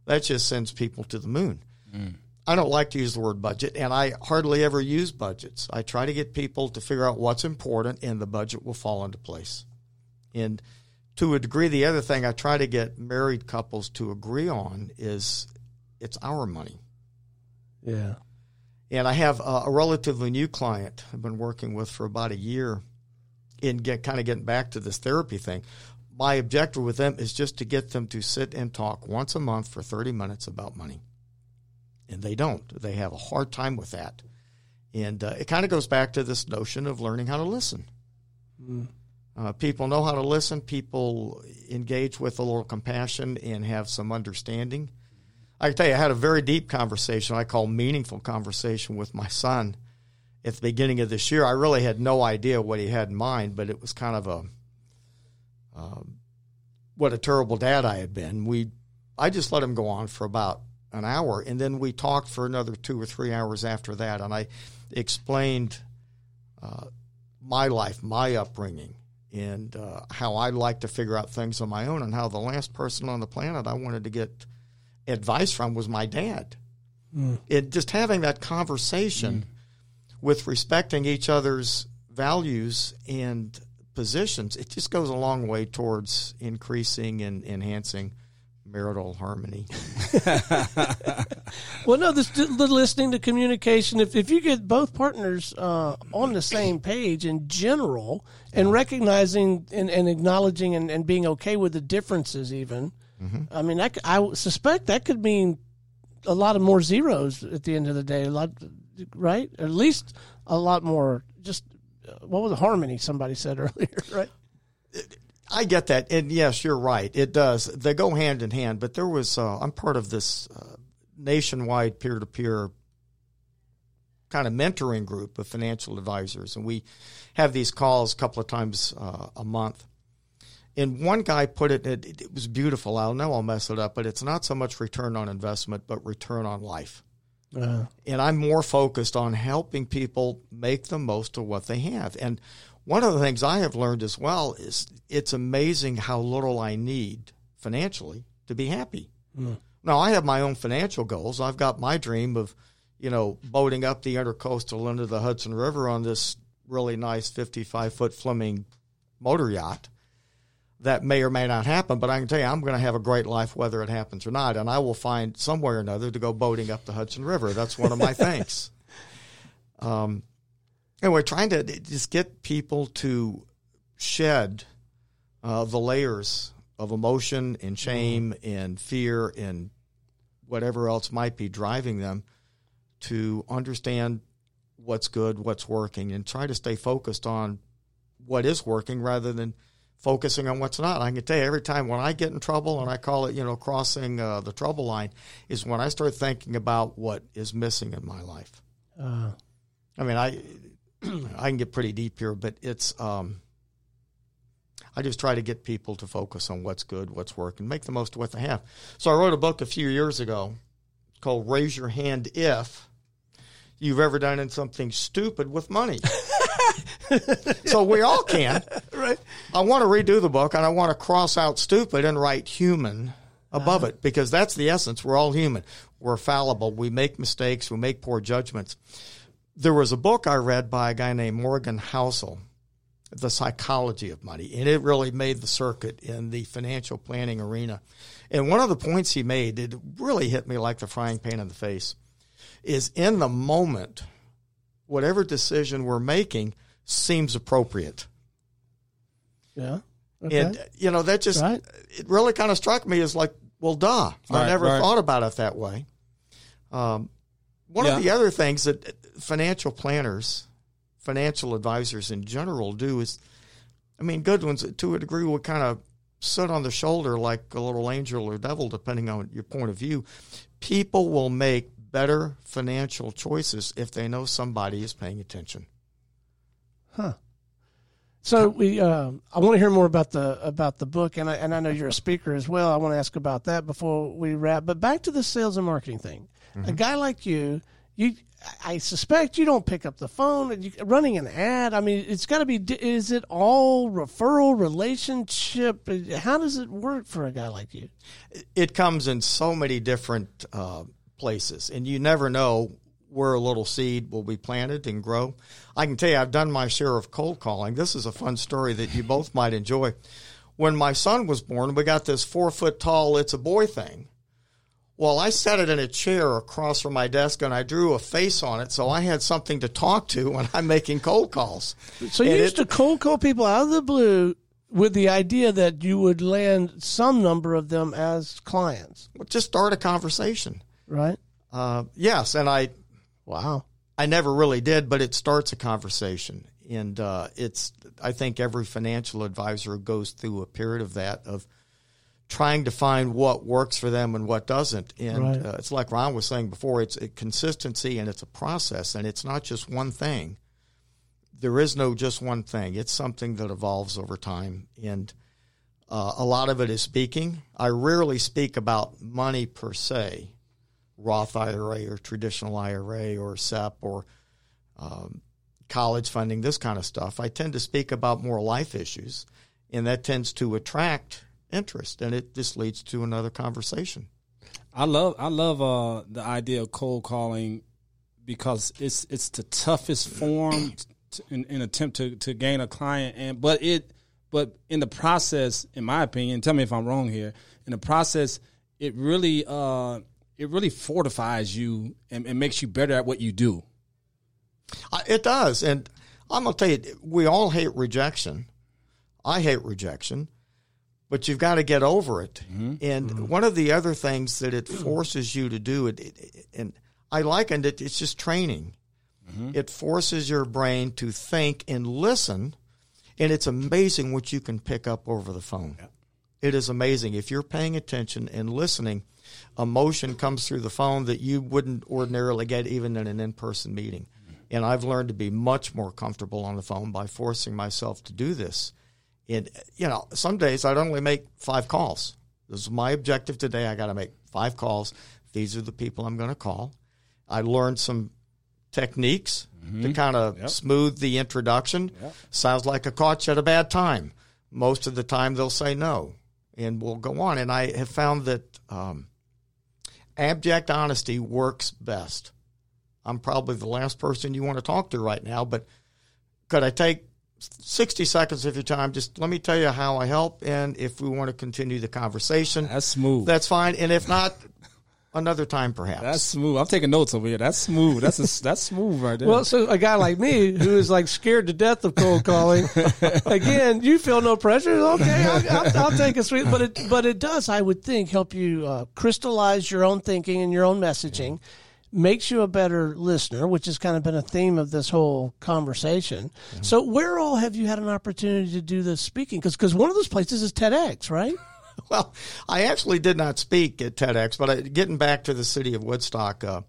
That just sends people to the moon. Mm. I don't like to use the word budget, and I hardly ever use budgets. I try to get people to figure out what's important, and the budget will fall into place. And to a degree, the other thing I try to get married couples to agree on is it's our money.
Yeah.
And I have a, a relatively new client I've been working with for about a year in get kind of getting back to this therapy thing. My objective with them is just to get them to sit and talk once a month for 30 minutes about money. And they don't. They have a hard time with that. And uh, it kind of goes back to this notion of learning how to listen. Uh, people know how to listen. People engage with a little compassion and have some understanding. I can tell you, I had a very deep conversation. I call meaningful conversation with my son at the beginning of this year. I really had no idea what he had in mind, but it was kind of a um, what a terrible dad I had been. We, I just let him go on for about an hour, and then we talked for another two or three hours after that, and I explained uh, my life, my upbringing, and uh, how I like to figure out things on my own, and how the last person on the planet I wanted to get advice from was my dad. It just having that conversation with respecting each other's values and positions, it just goes a long way towards increasing and enhancing marital harmony.
well, no, this the listening to communication. If if you get both partners uh, on the same page in general, and recognizing and, and acknowledging and, and being okay with the differences, even, mm-hmm. I mean, I, I suspect that could mean a lot of more zeros at the end of the day. A lot, right? At least a lot more. Just what was harmony? Somebody said earlier, right?
I get that, and yes, you're right. It does. They go hand in hand. But there was uh, I'm part of this uh, nationwide peer-to-peer kind of mentoring group of financial advisors, and we have these calls a couple of times uh, a month. And one guy put it, it, it was beautiful. I'll know I'll mess it up, but it's not so much return on investment, but return on life. Uh, and I'm more focused on helping people make the most of what they have. And one of the things I have learned as well is it's amazing how little I need financially to be happy. Mm. Now I have my own financial goals. I've got my dream of, you know, boating up the intercoastal into the Hudson River on this really nice 55 foot Fleming motor yacht. That may or may not happen, but I can tell you I'm going to have a great life whether it happens or not, and I will find somewhere or another to go boating up the Hudson River. That's one of my things. Um, and we're trying to just get people to shed uh, the layers of emotion and shame mm-hmm. and fear and whatever else might be driving them to understand what's good, what's working, and try to stay focused on what is working rather than focusing on what's not. I can tell you every time when I get in trouble, and I call it, you know, crossing uh, the trouble line, is when I start thinking about what is missing in my life. Uh. I mean, I I can get pretty deep here, but it's um, I just try to get people to focus on what's good, what's working, make the most of what they have. So I wrote a book a few years ago called "Raise Your Hand If You've Ever Done Something Stupid with Money." so we all can. Right. I want to redo the book and I want to cross out stupid and write human above uh-huh. it because that's the essence. We're all human. We're fallible. We make mistakes. We make poor judgments there was a book I read by a guy named Morgan Housel, The Psychology of Money, and it really made the circuit in the financial planning arena. And one of the points he made, it really hit me like the frying pan in the face, is in the moment, whatever decision we're making seems appropriate.
Yeah.
Okay. And, you know, that just, right. it really kind of struck me as like, well, duh. Right, I never right. thought about it that way. Um, one yeah. of the other things that financial planners, financial advisors in general do is, I mean, good ones to a degree will kind of sit on the shoulder like a little angel or devil, depending on your point of view. People will make better financial choices if they know somebody is paying attention.
Huh. So we, uh, I want to hear more about the about the book, and I and I know you're a speaker as well. I want to ask about that before we wrap. But back to the sales and marketing thing. Mm-hmm. A guy like you, you, I suspect you don't pick up the phone. You, running an ad. I mean, it's got to be. Is it all referral relationship? How does it work for a guy like you?
It comes in so many different uh, places, and you never know where a little seed will be planted and grow. I can tell you, I've done my share of cold calling. This is a fun story that you both might enjoy. When my son was born, we got this four foot tall "It's a boy" thing well, I set it in a chair across from my desk and I drew a face on it so I had something to talk to when I'm making cold calls.
So you and used it, to cold call people out of the blue with the idea that you would land some number of them as clients.
Well, just start a conversation.
Right.
Uh, yes. And I,
wow.
I never really did, but it starts a conversation. And uh, it's, I think every financial advisor goes through a period of that, of, trying to find what works for them and what doesn't. And right. uh, it's like Ron was saying before, it's a consistency and it's a process, and it's not just one thing. There is no just one thing. It's something that evolves over time, and uh, a lot of it is speaking. I rarely speak about money per se, Roth IRA or traditional IRA or SEP or um, college funding, this kind of stuff. I tend to speak about more life issues, and that tends to attract interest, and it just leads to another conversation.
I love I love uh, the idea of cold calling because it's it's the toughest form to, in, in attempt to to gain a client, and but it but in the process, in my opinion, tell me if I'm wrong here. In the process, it really uh it really fortifies you and, and makes you better at what you do.
It does, and I'm gonna tell you, we all hate rejection. I hate rejection, but you've got to get over it. Mm-hmm. And mm-hmm. one of the other things that it forces you to do, it, it, and I likened it, it's just training. Mm-hmm. It forces your brain to think and listen, and it's amazing what you can pick up over the phone. It is amazing if you're paying attention and listening. Emotion comes through the phone that you wouldn't ordinarily get even in an in-person meeting. And I've learned to be much more comfortable on the phone by forcing myself to do this. And you know, some days I'd only make five calls. This is my objective today. I got to make five calls. These are the people I'm going to call. I learned some techniques to kind of smooth the introduction. Sounds like a you at a bad time. Most of the time they'll say no, and we'll go on. And I have found that um, abject honesty works best. I'm probably the last person you want to talk to right now, but could I take 60 seconds of your time? Just let me tell you how I help, and if we want to continue the conversation,
That's smooth.
that's fine. And if not, another time perhaps.
That's smooth. I'm taking notes over here. That's smooth. That's a, that's smooth right there.
Well, so a guy like me who is like scared to death of cold calling, again, you feel no pressure. Okay, I'll, I'll, I'll take a sweet, but it but it does, I would think, help you uh, crystallize your own thinking and your own messaging. Makes you a better listener, which has kind of been a theme of this whole conversation. So, where all have you had an opportunity to do this speaking? Because one of those places is TEDx, right?
Well, I actually did not speak at TEDx, but I, getting back to the city of Woodstock, a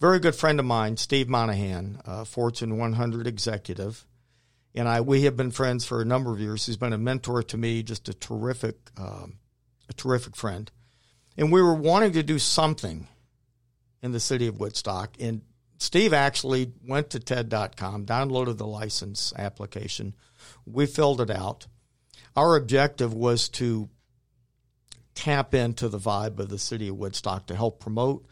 very good friend of mine, Steve Monahan, Fortune 100 executive, and I we have been friends for a number of years. He's been a mentor to me, just a terrific, um, a terrific friend, and we were wanting to do something in the city of Woodstock, and Steve actually went to TED.com, downloaded the license application, we filled it out. Our objective was to tap into the vibe of the city of Woodstock to help promote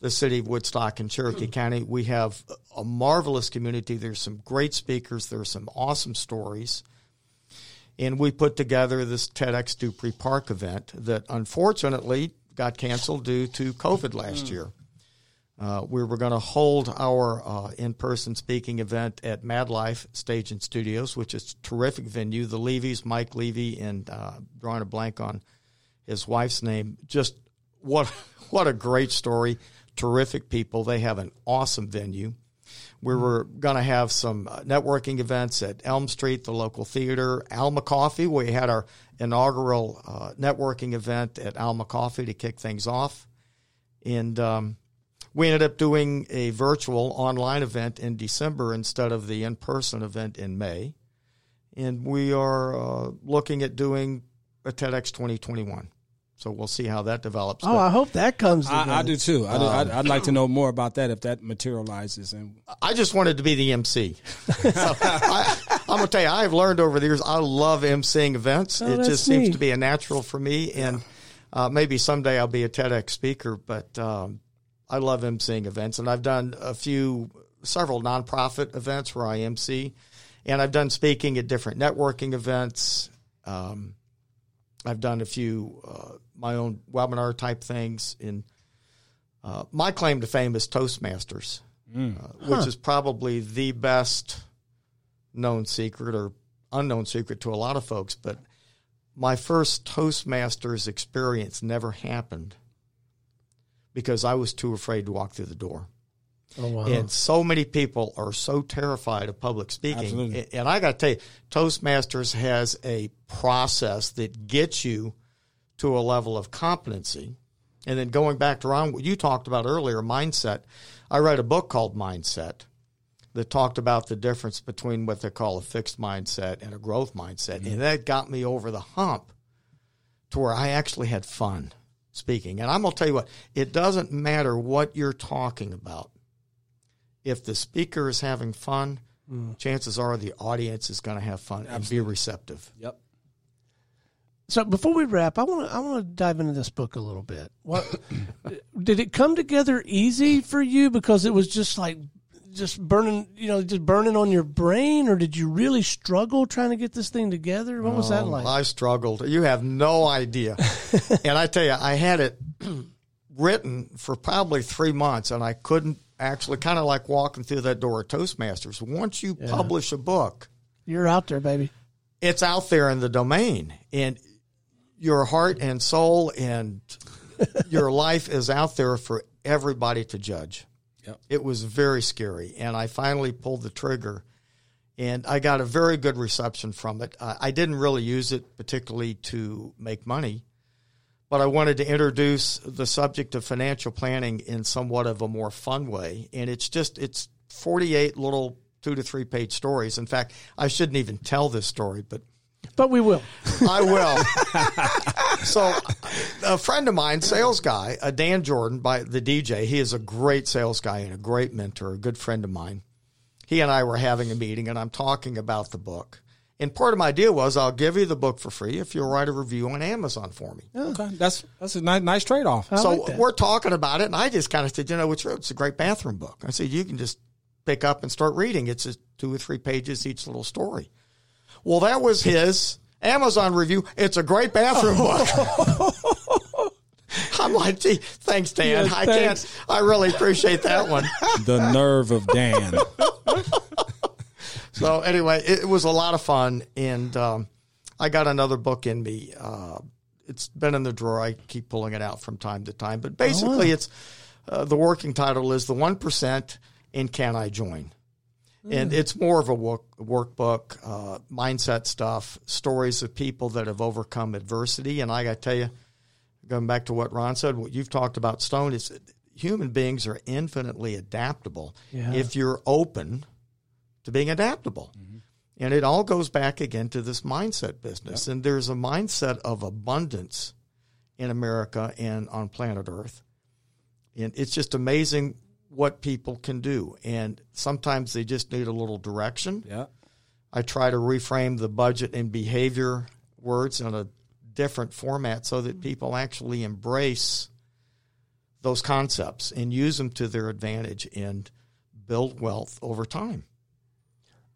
the city of Woodstock and Cherokee County. We have a marvelous community. There's some great speakers. There's some awesome stories. And we put together this TEDx Dupree Park event that unfortunately got canceled due to COVID last year. Uh, we were going to hold our uh, in-person speaking event at Mad Life Stage and Studios, which is a terrific venue. The Levy's, Mike Levy, and uh, drawing a blank on his wife's name. Just what what a great story! Terrific people. They have an awesome venue. We were going to have some uh, networking events at Elm Street, the local theater, Alma Coffee. We had our inaugural uh, networking event at Alma Coffee to kick things off, and um, we ended up doing a virtual online event in December instead of the in-person event in May, and we are uh, looking at doing a TEDx 2021. So we'll see how that develops.
Oh,
But
I hope that comes.
I, I do too. I do, I'd, I'd like to know more about that if that materializes. And
I just wanted to be the MC. so I, I'm gonna tell you, I've learned over the years. I love emceeing events.
Oh,
it
that's
just seems to be a natural for me, and uh, maybe someday I'll be a TEDx speaker. But um, I love emceeing events, and I've done a few, several nonprofit events where I MC, and I've done speaking at different networking events. Um, I've done a few uh, my own webinar type things. In uh, my claim to fame is Toastmasters, uh, which is probably the best known secret or unknown secret to a lot of folks. But my first Toastmasters experience never happened because I was too afraid to walk through the door.
Oh, wow.
And so many people are so terrified of public speaking.
Absolutely.
And I got to tell you, Toastmasters has a process that gets you to a level of competency. And then going back to Ron, what you talked about earlier, mindset. I read a book called Mindset that talked about the difference between what they call a fixed mindset and a growth mindset. Mm-hmm. And that got me over the hump to where I actually had fun speaking. And I'm going to tell you what, it doesn't matter what you're talking about. If the speaker is having fun, chances are the audience is going to have fun and be receptive.
yep.
So before we wrap, I want to I want to dive into this book a little bit. What did it come together easy for you because it was just like just burning, you know, just burning on your brain, or did you really struggle trying to get this thing together? What was that
Um,
like?
I struggled. You have no idea. and I tell you, I had it written for probably three months, and I couldn't actually kind of like walking through that door at Toastmasters. Once you publish a book,
You're out there, baby.
it's out there in the domain, and your heart and soul and your life is out there for everybody to judge.
Yep.
It was very scary, and I finally pulled the trigger, and I got a very good reception from it. I, I didn't really use it particularly to make money, but I wanted to introduce the subject of financial planning in somewhat of a more fun way, and it's just it's forty eight little two to three page stories. In fact, I shouldn't even tell this story, but
But we will.
I will. so, a friend of mine, sales guy, uh, Dan Jordan, by the DJ, he is a great sales guy and a great mentor, a good friend of mine. He and I were having a meeting, and I'm talking about the book. And part of my deal was I'll give you the book for free if you'll write a review on Amazon for me.
Okay, that's that's a nice, nice trade off.
So
like
we're talking about it, and I just kind of said, you know, it's it's a great bathroom book. I said you can just pick up and start reading. It's just two or three pages each little story. Well, that was his Amazon review. It's a great bathroom book. I'm like, gee, thanks, Dan.
Yeah,
I
thanks.
can't. I really appreciate that one.
The nerve of Dan.
So anyway, it, it was a lot of fun, and um, I got another book in me. Uh, it's been in the drawer. I keep pulling it out from time to time, but basically, it's uh, the working title is the one percent, and can I join? And it's more of a work, workbook, uh, mindset stuff, stories of people that have overcome adversity. And I got to tell you, going back to what Ron said, what you've talked about, Stone, is human beings are infinitely adaptable
Yeah.
if you're open to being adaptable. Mm-hmm. And it all goes back again to this mindset business. And there's a mindset of abundance in America and on planet Earth. And it's just amazing what people can do. And sometimes they just need a little direction.
Yeah.
I try to reframe the budget and behavior words in a different format so that people actually embrace those concepts and use them to their advantage and build wealth over time.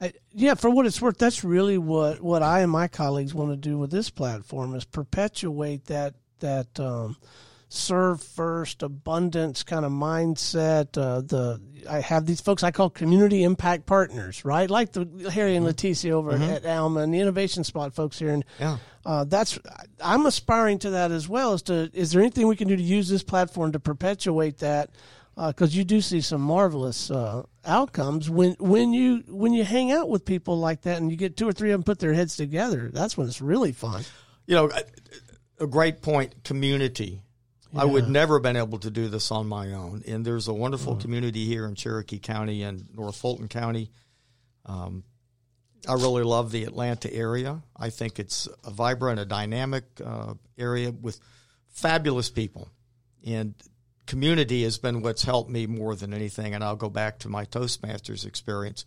I, yeah, for what it's worth, that's really what, what I and my colleagues want to do with this platform is perpetuate that that um, serve first abundance kind of mindset. Uh, the I have these folks I call community impact partners, right? Like the Harry and Leticia over at Alma and the Innovation Spot folks here, and
Yeah.
uh, that's I'm aspiring to that as well. Is to is there anything we can do to use this platform to perpetuate that? Because you do see some marvelous uh, outcomes when when you when you hang out with people like that and you get two or three of them put their heads together. That's when it's really fun.
You know, a- a great point community. I would never have been able to do this on my own. And there's a wonderful community here in Cherokee County and North Fulton County. Um, I really love the Atlanta area. I think it's a vibrant, a dynamic uh, area with fabulous people. And community has been what's helped me more than anything. And I'll go back to my Toastmasters experience,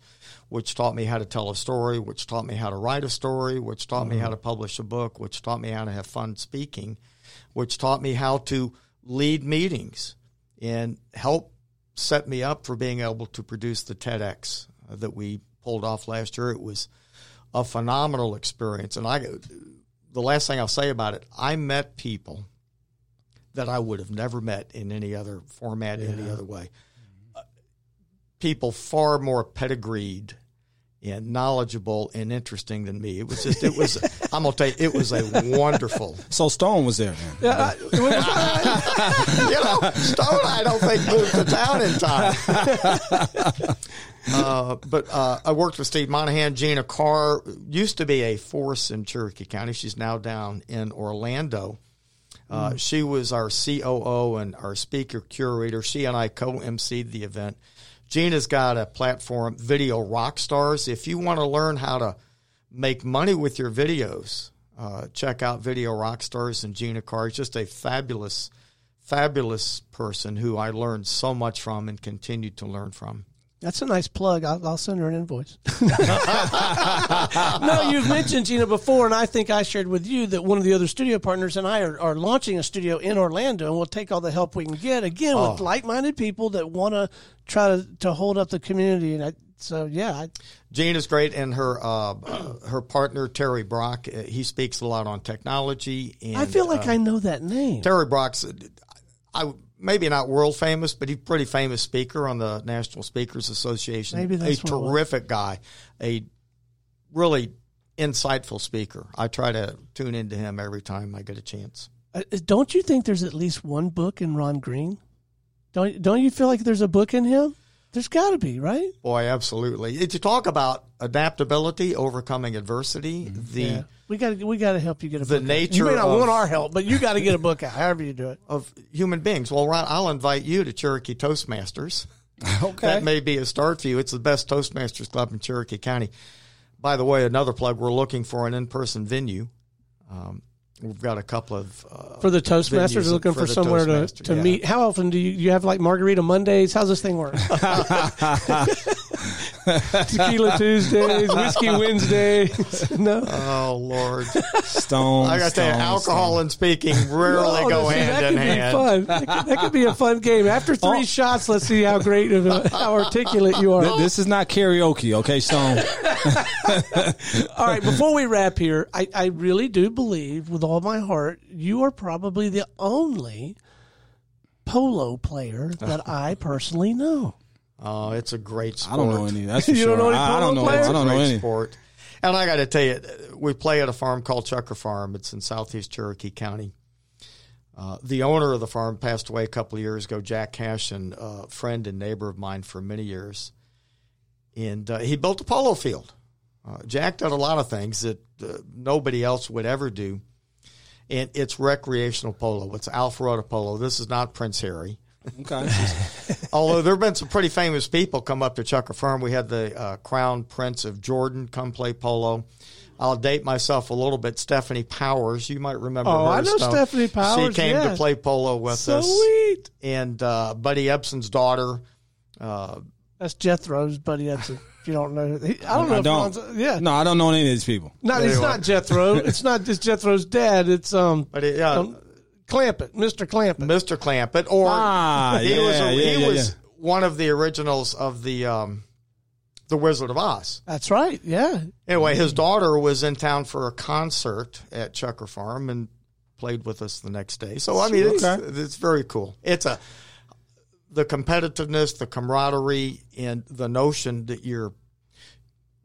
which taught me how to tell a story, which taught me how to write a story, which taught me how mm-hmm. to publish a book, which taught me how to have fun speaking, which taught me how to lead meetings and help set me up for being able to produce the TEDx that we pulled off last year. It was a phenomenal experience. And I, the last thing I'll say about it, I met people that I would have never met in any other format, any other way. Uh, People far more pedigreed and knowledgeable and interesting than me. It was just, it was, I'm going to tell you, it was a wonderful,
So Stone was there. Man.
you know, Stone, I don't think moved to town in time. uh, but uh, I worked with Steve Monahan. Gina Carr used to be a force in Cherokee County. She's now down in Orlando. Uh, She was our COO and our speaker curator. She and I co emceed the event. Gina's got a platform, Video Rockstars. If you want to learn how to make money with your videos, uh, check out Video Rockstars and Gina Carr. is just a fabulous, fabulous person who I learned so much from and continue to learn from.
That's a nice plug. I'll, I'll send her an invoice. no, you've mentioned Gina before, and I think I shared with you that one of the other studio partners and I are, are launching a studio in Orlando, and we'll take all the help we can get again with like-minded people that want to try to to hold up the community. And I, so, yeah, I,
is great, and her uh, uh, her partner Terry Brock. Uh, he speaks a lot on technology. And,
I feel like
uh,
I know that name.
Terry Brock's, I maybe not world famous, but he's a pretty famous speaker on the National Speakers Association.
Maybe that's
a
what it was.
terrific guy, a really insightful speaker. I try to tune into him every time I get a chance.
Uh, don't you think there's at least one book in Ron Green? Don't Don't you feel like there's a book in him? There's got to be, right?
Boy, absolutely. To talk about adaptability, overcoming adversity, the
Yeah. We got to we got to help you get a
The
book. out. You
nature
may not
of-
want our help, but you got to get a book out. However you do it.
of human beings. Well, Ron, I'll invite you to Cherokee Toastmasters.
Okay.
That may be a start for you. It's the best Toastmasters club in Cherokee County. By the way, another plug: we're looking for an in-person venue. Um, we've got a couple of uh,
For the Toastmasters, looking
for
for, somewhere to, to
yeah.
meet. How often do you, you have like Margarita Mondays? How's this thing work? Tequila Tuesdays, Whiskey Wednesdays. no.
Oh Lord!
Stone.
I got to tell you, alcohol
stone.
and speaking rarely
Oh,
go
see,
hand
that
in
could
hand.
Be fun. That, could, that could be a fun game. After three
Oh.
shots, let's see how great of a, how articulate you are.
Th- This is not karaoke, okay, Stone?
All right, before we wrap here, I, I really do believe with all my heart you are probably the only polo player that I personally know.
Oh, it's a great sport.
I don't know any. That's for
You
sure.
don't know any
I, I don't know.
players?
I don't know
great
any.
sport. And I got to tell you, we play at a farm called Chukkar Farm. It's in southeast Cherokee County. Uh, the owner of the farm passed away a couple of years ago, Jack Cash, and a friend and neighbor of mine for many years. And uh, he built a polo field. Uh, Jack did a lot of things that uh, nobody else would ever do. And it's recreational polo. It's Alpharetta polo. This is not Prince Harry.
Okay.
Although there have been some pretty famous people come up to Chukkar Farm. We had the uh, Crown Prince of Jordan come play polo. I'll date myself a little bit. Stefanie Powers, you might remember
Oh,
her.
I know
Stone.
Stefanie Powers,
She came
yeah.
to play polo with
So
us.
sweet.
And uh, Buddy Ebsen's daughter. Uh,
That's Jethro's buddy. That's a, if you don't know. He, I don't know.
I
if
don't.
Yeah.
No, I don't know any of these people.
No, it's
Anyway.
not Jethro. It's not just Jethro's dad. It's um,
but it,
um Clampett, Mr. Clampett.
Mr. Clampett, or
Ah,
he was a,
yeah,
he
yeah,
was
yeah.
one of the originals of the um, the Wizard of Oz.
That's right. Yeah.
Anyway, his daughter was in town for a concert at Chukkar Farm and played with us the next day. So I mean, it's,
Okay.
it's very cool. It's a the competitiveness, the camaraderie, and the notion that you're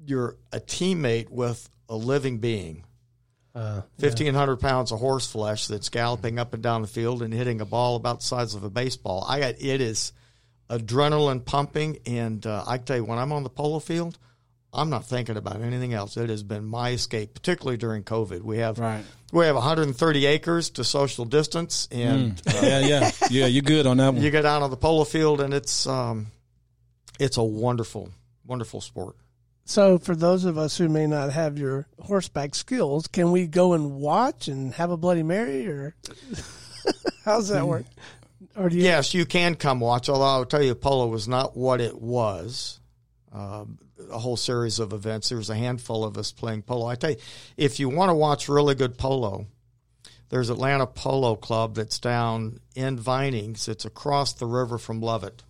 you're a teammate with a living being.
Uh,
Fifteen hundred pounds of horse flesh that's galloping up and down the field and hitting a ball about the size of a baseball. I got it is adrenaline pumping, and uh, I tell you, when I'm on the polo field, I'm not thinking about anything else. It has been my escape, particularly during COVID. We have
Right.
we have 130 acres to social distance, and uh,
Yeah, yeah, yeah. You're good on that one.
you go down on the polo field, and it's um, it's a wonderful, wonderful sport.
So, for those of us who may not have your horseback skills, can we go and watch and have a Bloody Mary, or how's that work? Or do you?
Yes, you can come watch. Although I'll tell you, polo was not what it was. Um, a whole series of events. There was a handful of us playing polo. I tell you, if you want to watch really good polo, there's Atlanta Polo Club that's down in Vinings. It's across the river from Lovett,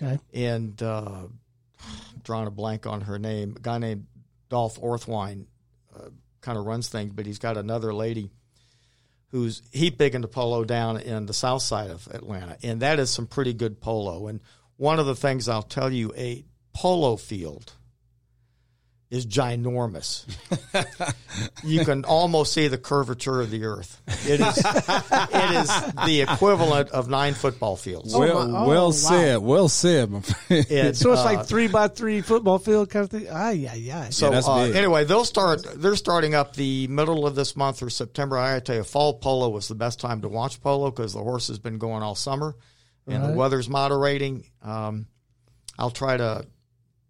Okay.
and uh, drawing a blank on her name. A guy named Dolph Orthwine uh, kind of runs things, but he's got another lady who's he big into polo down in the south side of Atlanta, and that is some pretty good polo. And one of the things I'll tell you, a polo field is ginormous. you can almost see the curvature of the earth. It is it is the equivalent of nine football fields.
well,
my- oh,
well
wow.
said. Well said, my friend.
And,
So it's
uh,
like three by three football field kind of thing. Ah, yeah, yeah.
So
that's
uh, anyway, they'll start. They're starting up the middle of this month or September. I tell you, fall polo was the best time to watch polo because the horse has been going all summer, and the
Right.
weather's moderating. Um, I'll try to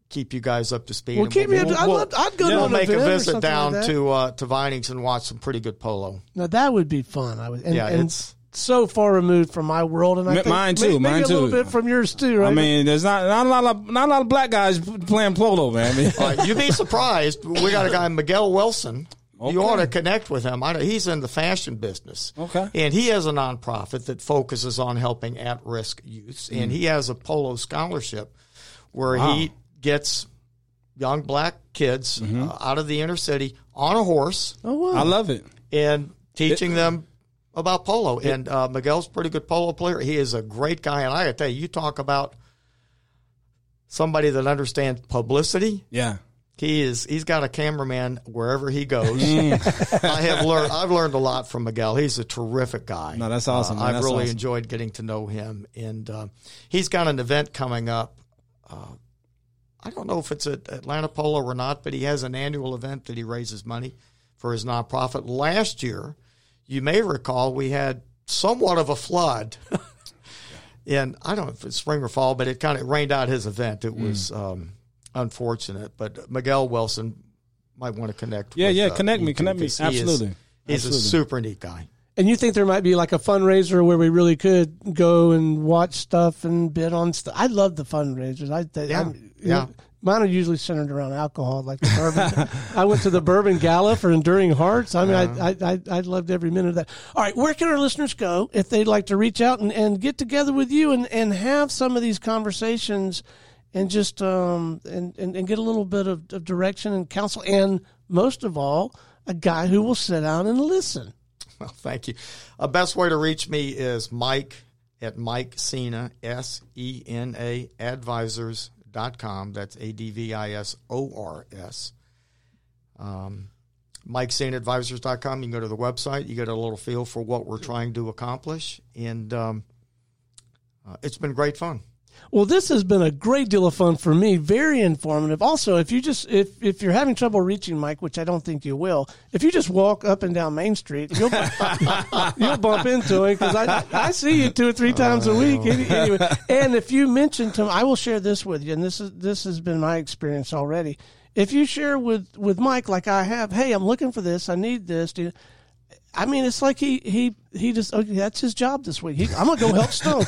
keep you guys up to speed.
Well,
and
keep me
we'll,
up to- I'd
we'll-
love- I'd go
we'll make a
event
visit
something like
down to uh, to Vinings and watch some pretty good polo.
Now that would be fun. I would. And,
Yeah,
and
it's-
so far removed from my world, and I
M-
think
mine too,
may- maybe
mine
a little bit from yours too, right?
I mean, there's not not a lot of not a lot of black guys playing polo, man. I mean,
Uh, you'd be surprised. We got a guy, Miguel Wilson. You ought to connect with him. I know, he's in the fashion business.
Okay.
And he has a nonprofit that focuses on helping at risk youths. And he has a polo scholarship where
Wow.
he gets young black kids uh, out of the inner city on a horse
oh wow,
I love it.
and teaching them about polo. And uh, Miguel's a pretty good polo player. He is a great guy. And I got to tell you, you talk about somebody that understands publicity.
Yeah.
He is. He's got a cameraman wherever he goes. I have learned. I've learned a lot from Miguel. He's a terrific guy.
No, that's awesome,
Uh,
man.
I've
That's
really
awesome.
enjoyed getting to know him, and uh, he's got an event coming up. Uh, I don't know if it's at Atlanta Polo or not, but he has an annual event that he raises money for his nonprofit. Last year, you may recall, we had somewhat of a flood. And I don't know if it's spring or fall, but it kind of rained out his event. It was
Mm.
um, unfortunate, but Miguel Wilson might want to connect.
Yeah,
with,
yeah,
uh,
connect me, connect me.
he is-
Absolutely.
he's
Absolutely.
a super neat guy.
And you think there might be like a fundraiser where we really could go and watch stuff and bid on stuff? I love the fundraisers. I, I
Yeah,
I'm-
yeah.
Mine are usually centered around alcohol, like the bourbon. I went to the Bourbon Gala for Enduring Hearts. I mean, I, I, I, I loved every minute of that. All right, where can our listeners go if they'd like to reach out and, and get together with you and, and have some of these conversations and just um and, and, and get a little bit of, of direction and counsel and most of all, a guy who will sit down and listen.
Well, thank you. A best way to reach me is Mike at Mike Sena, S E N A advisors.com. That's A D V I S O R S. Um, MikeSenaAdvisors.com. You can go to the website. You get a little feel for what we're trying to accomplish. And um, uh, it's been great fun.
Well, this has been a great deal of fun for me. Very informative. Also, if you just if if you're having trouble reaching Mike, which I don't think you will, if you just walk up and down Main Street, you'll you'll bump into him because I I see you two or three oh, times a week. Anyway, and if you mention to him, I will share this with you, and this is this has been my experience already. If you share with with Mike like I have, hey, I'm looking for this, I need this. Do you, I mean, it's like he he he just okay, that's his job this week. He, I'm gonna go help Stone.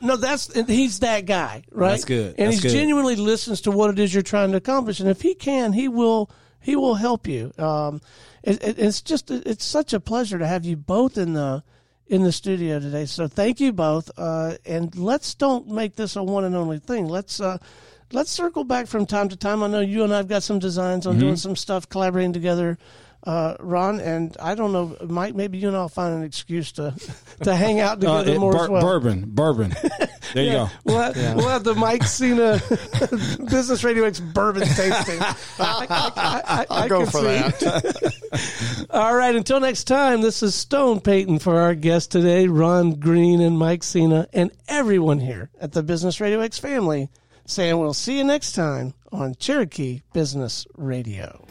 no, that's and he's that guy, right?
That's good.
And he genuinely listens to what it is you're trying to accomplish, and if he can, he will he will help you. Um, it, it, it's just it's such a pleasure to have you both in the in the studio today. So thank you both, uh, and let's don't make this a one and only thing. Let's. Uh, Let's circle back from time to time. I know you and I've got some designs on
Mm-hmm.
doing some stuff, collaborating together, uh, Ron. And I don't know, Mike. Maybe you and I'll find an excuse to to hang out
Uh,
together
it-
more
bur-
as well.
Bourbon, bourbon. There you go.
We'll have, we'll have the Mike Sena Business Radio X bourbon tasting. I, I, I, I,
I'll
I
go
can
for
see.
that.
All right. Until next time, this is Stone Payton for our guests today, Ron Green and Mike Sena, and everyone here at the Business Radio X family, saying we'll see you next time on Cherokee Business Radio.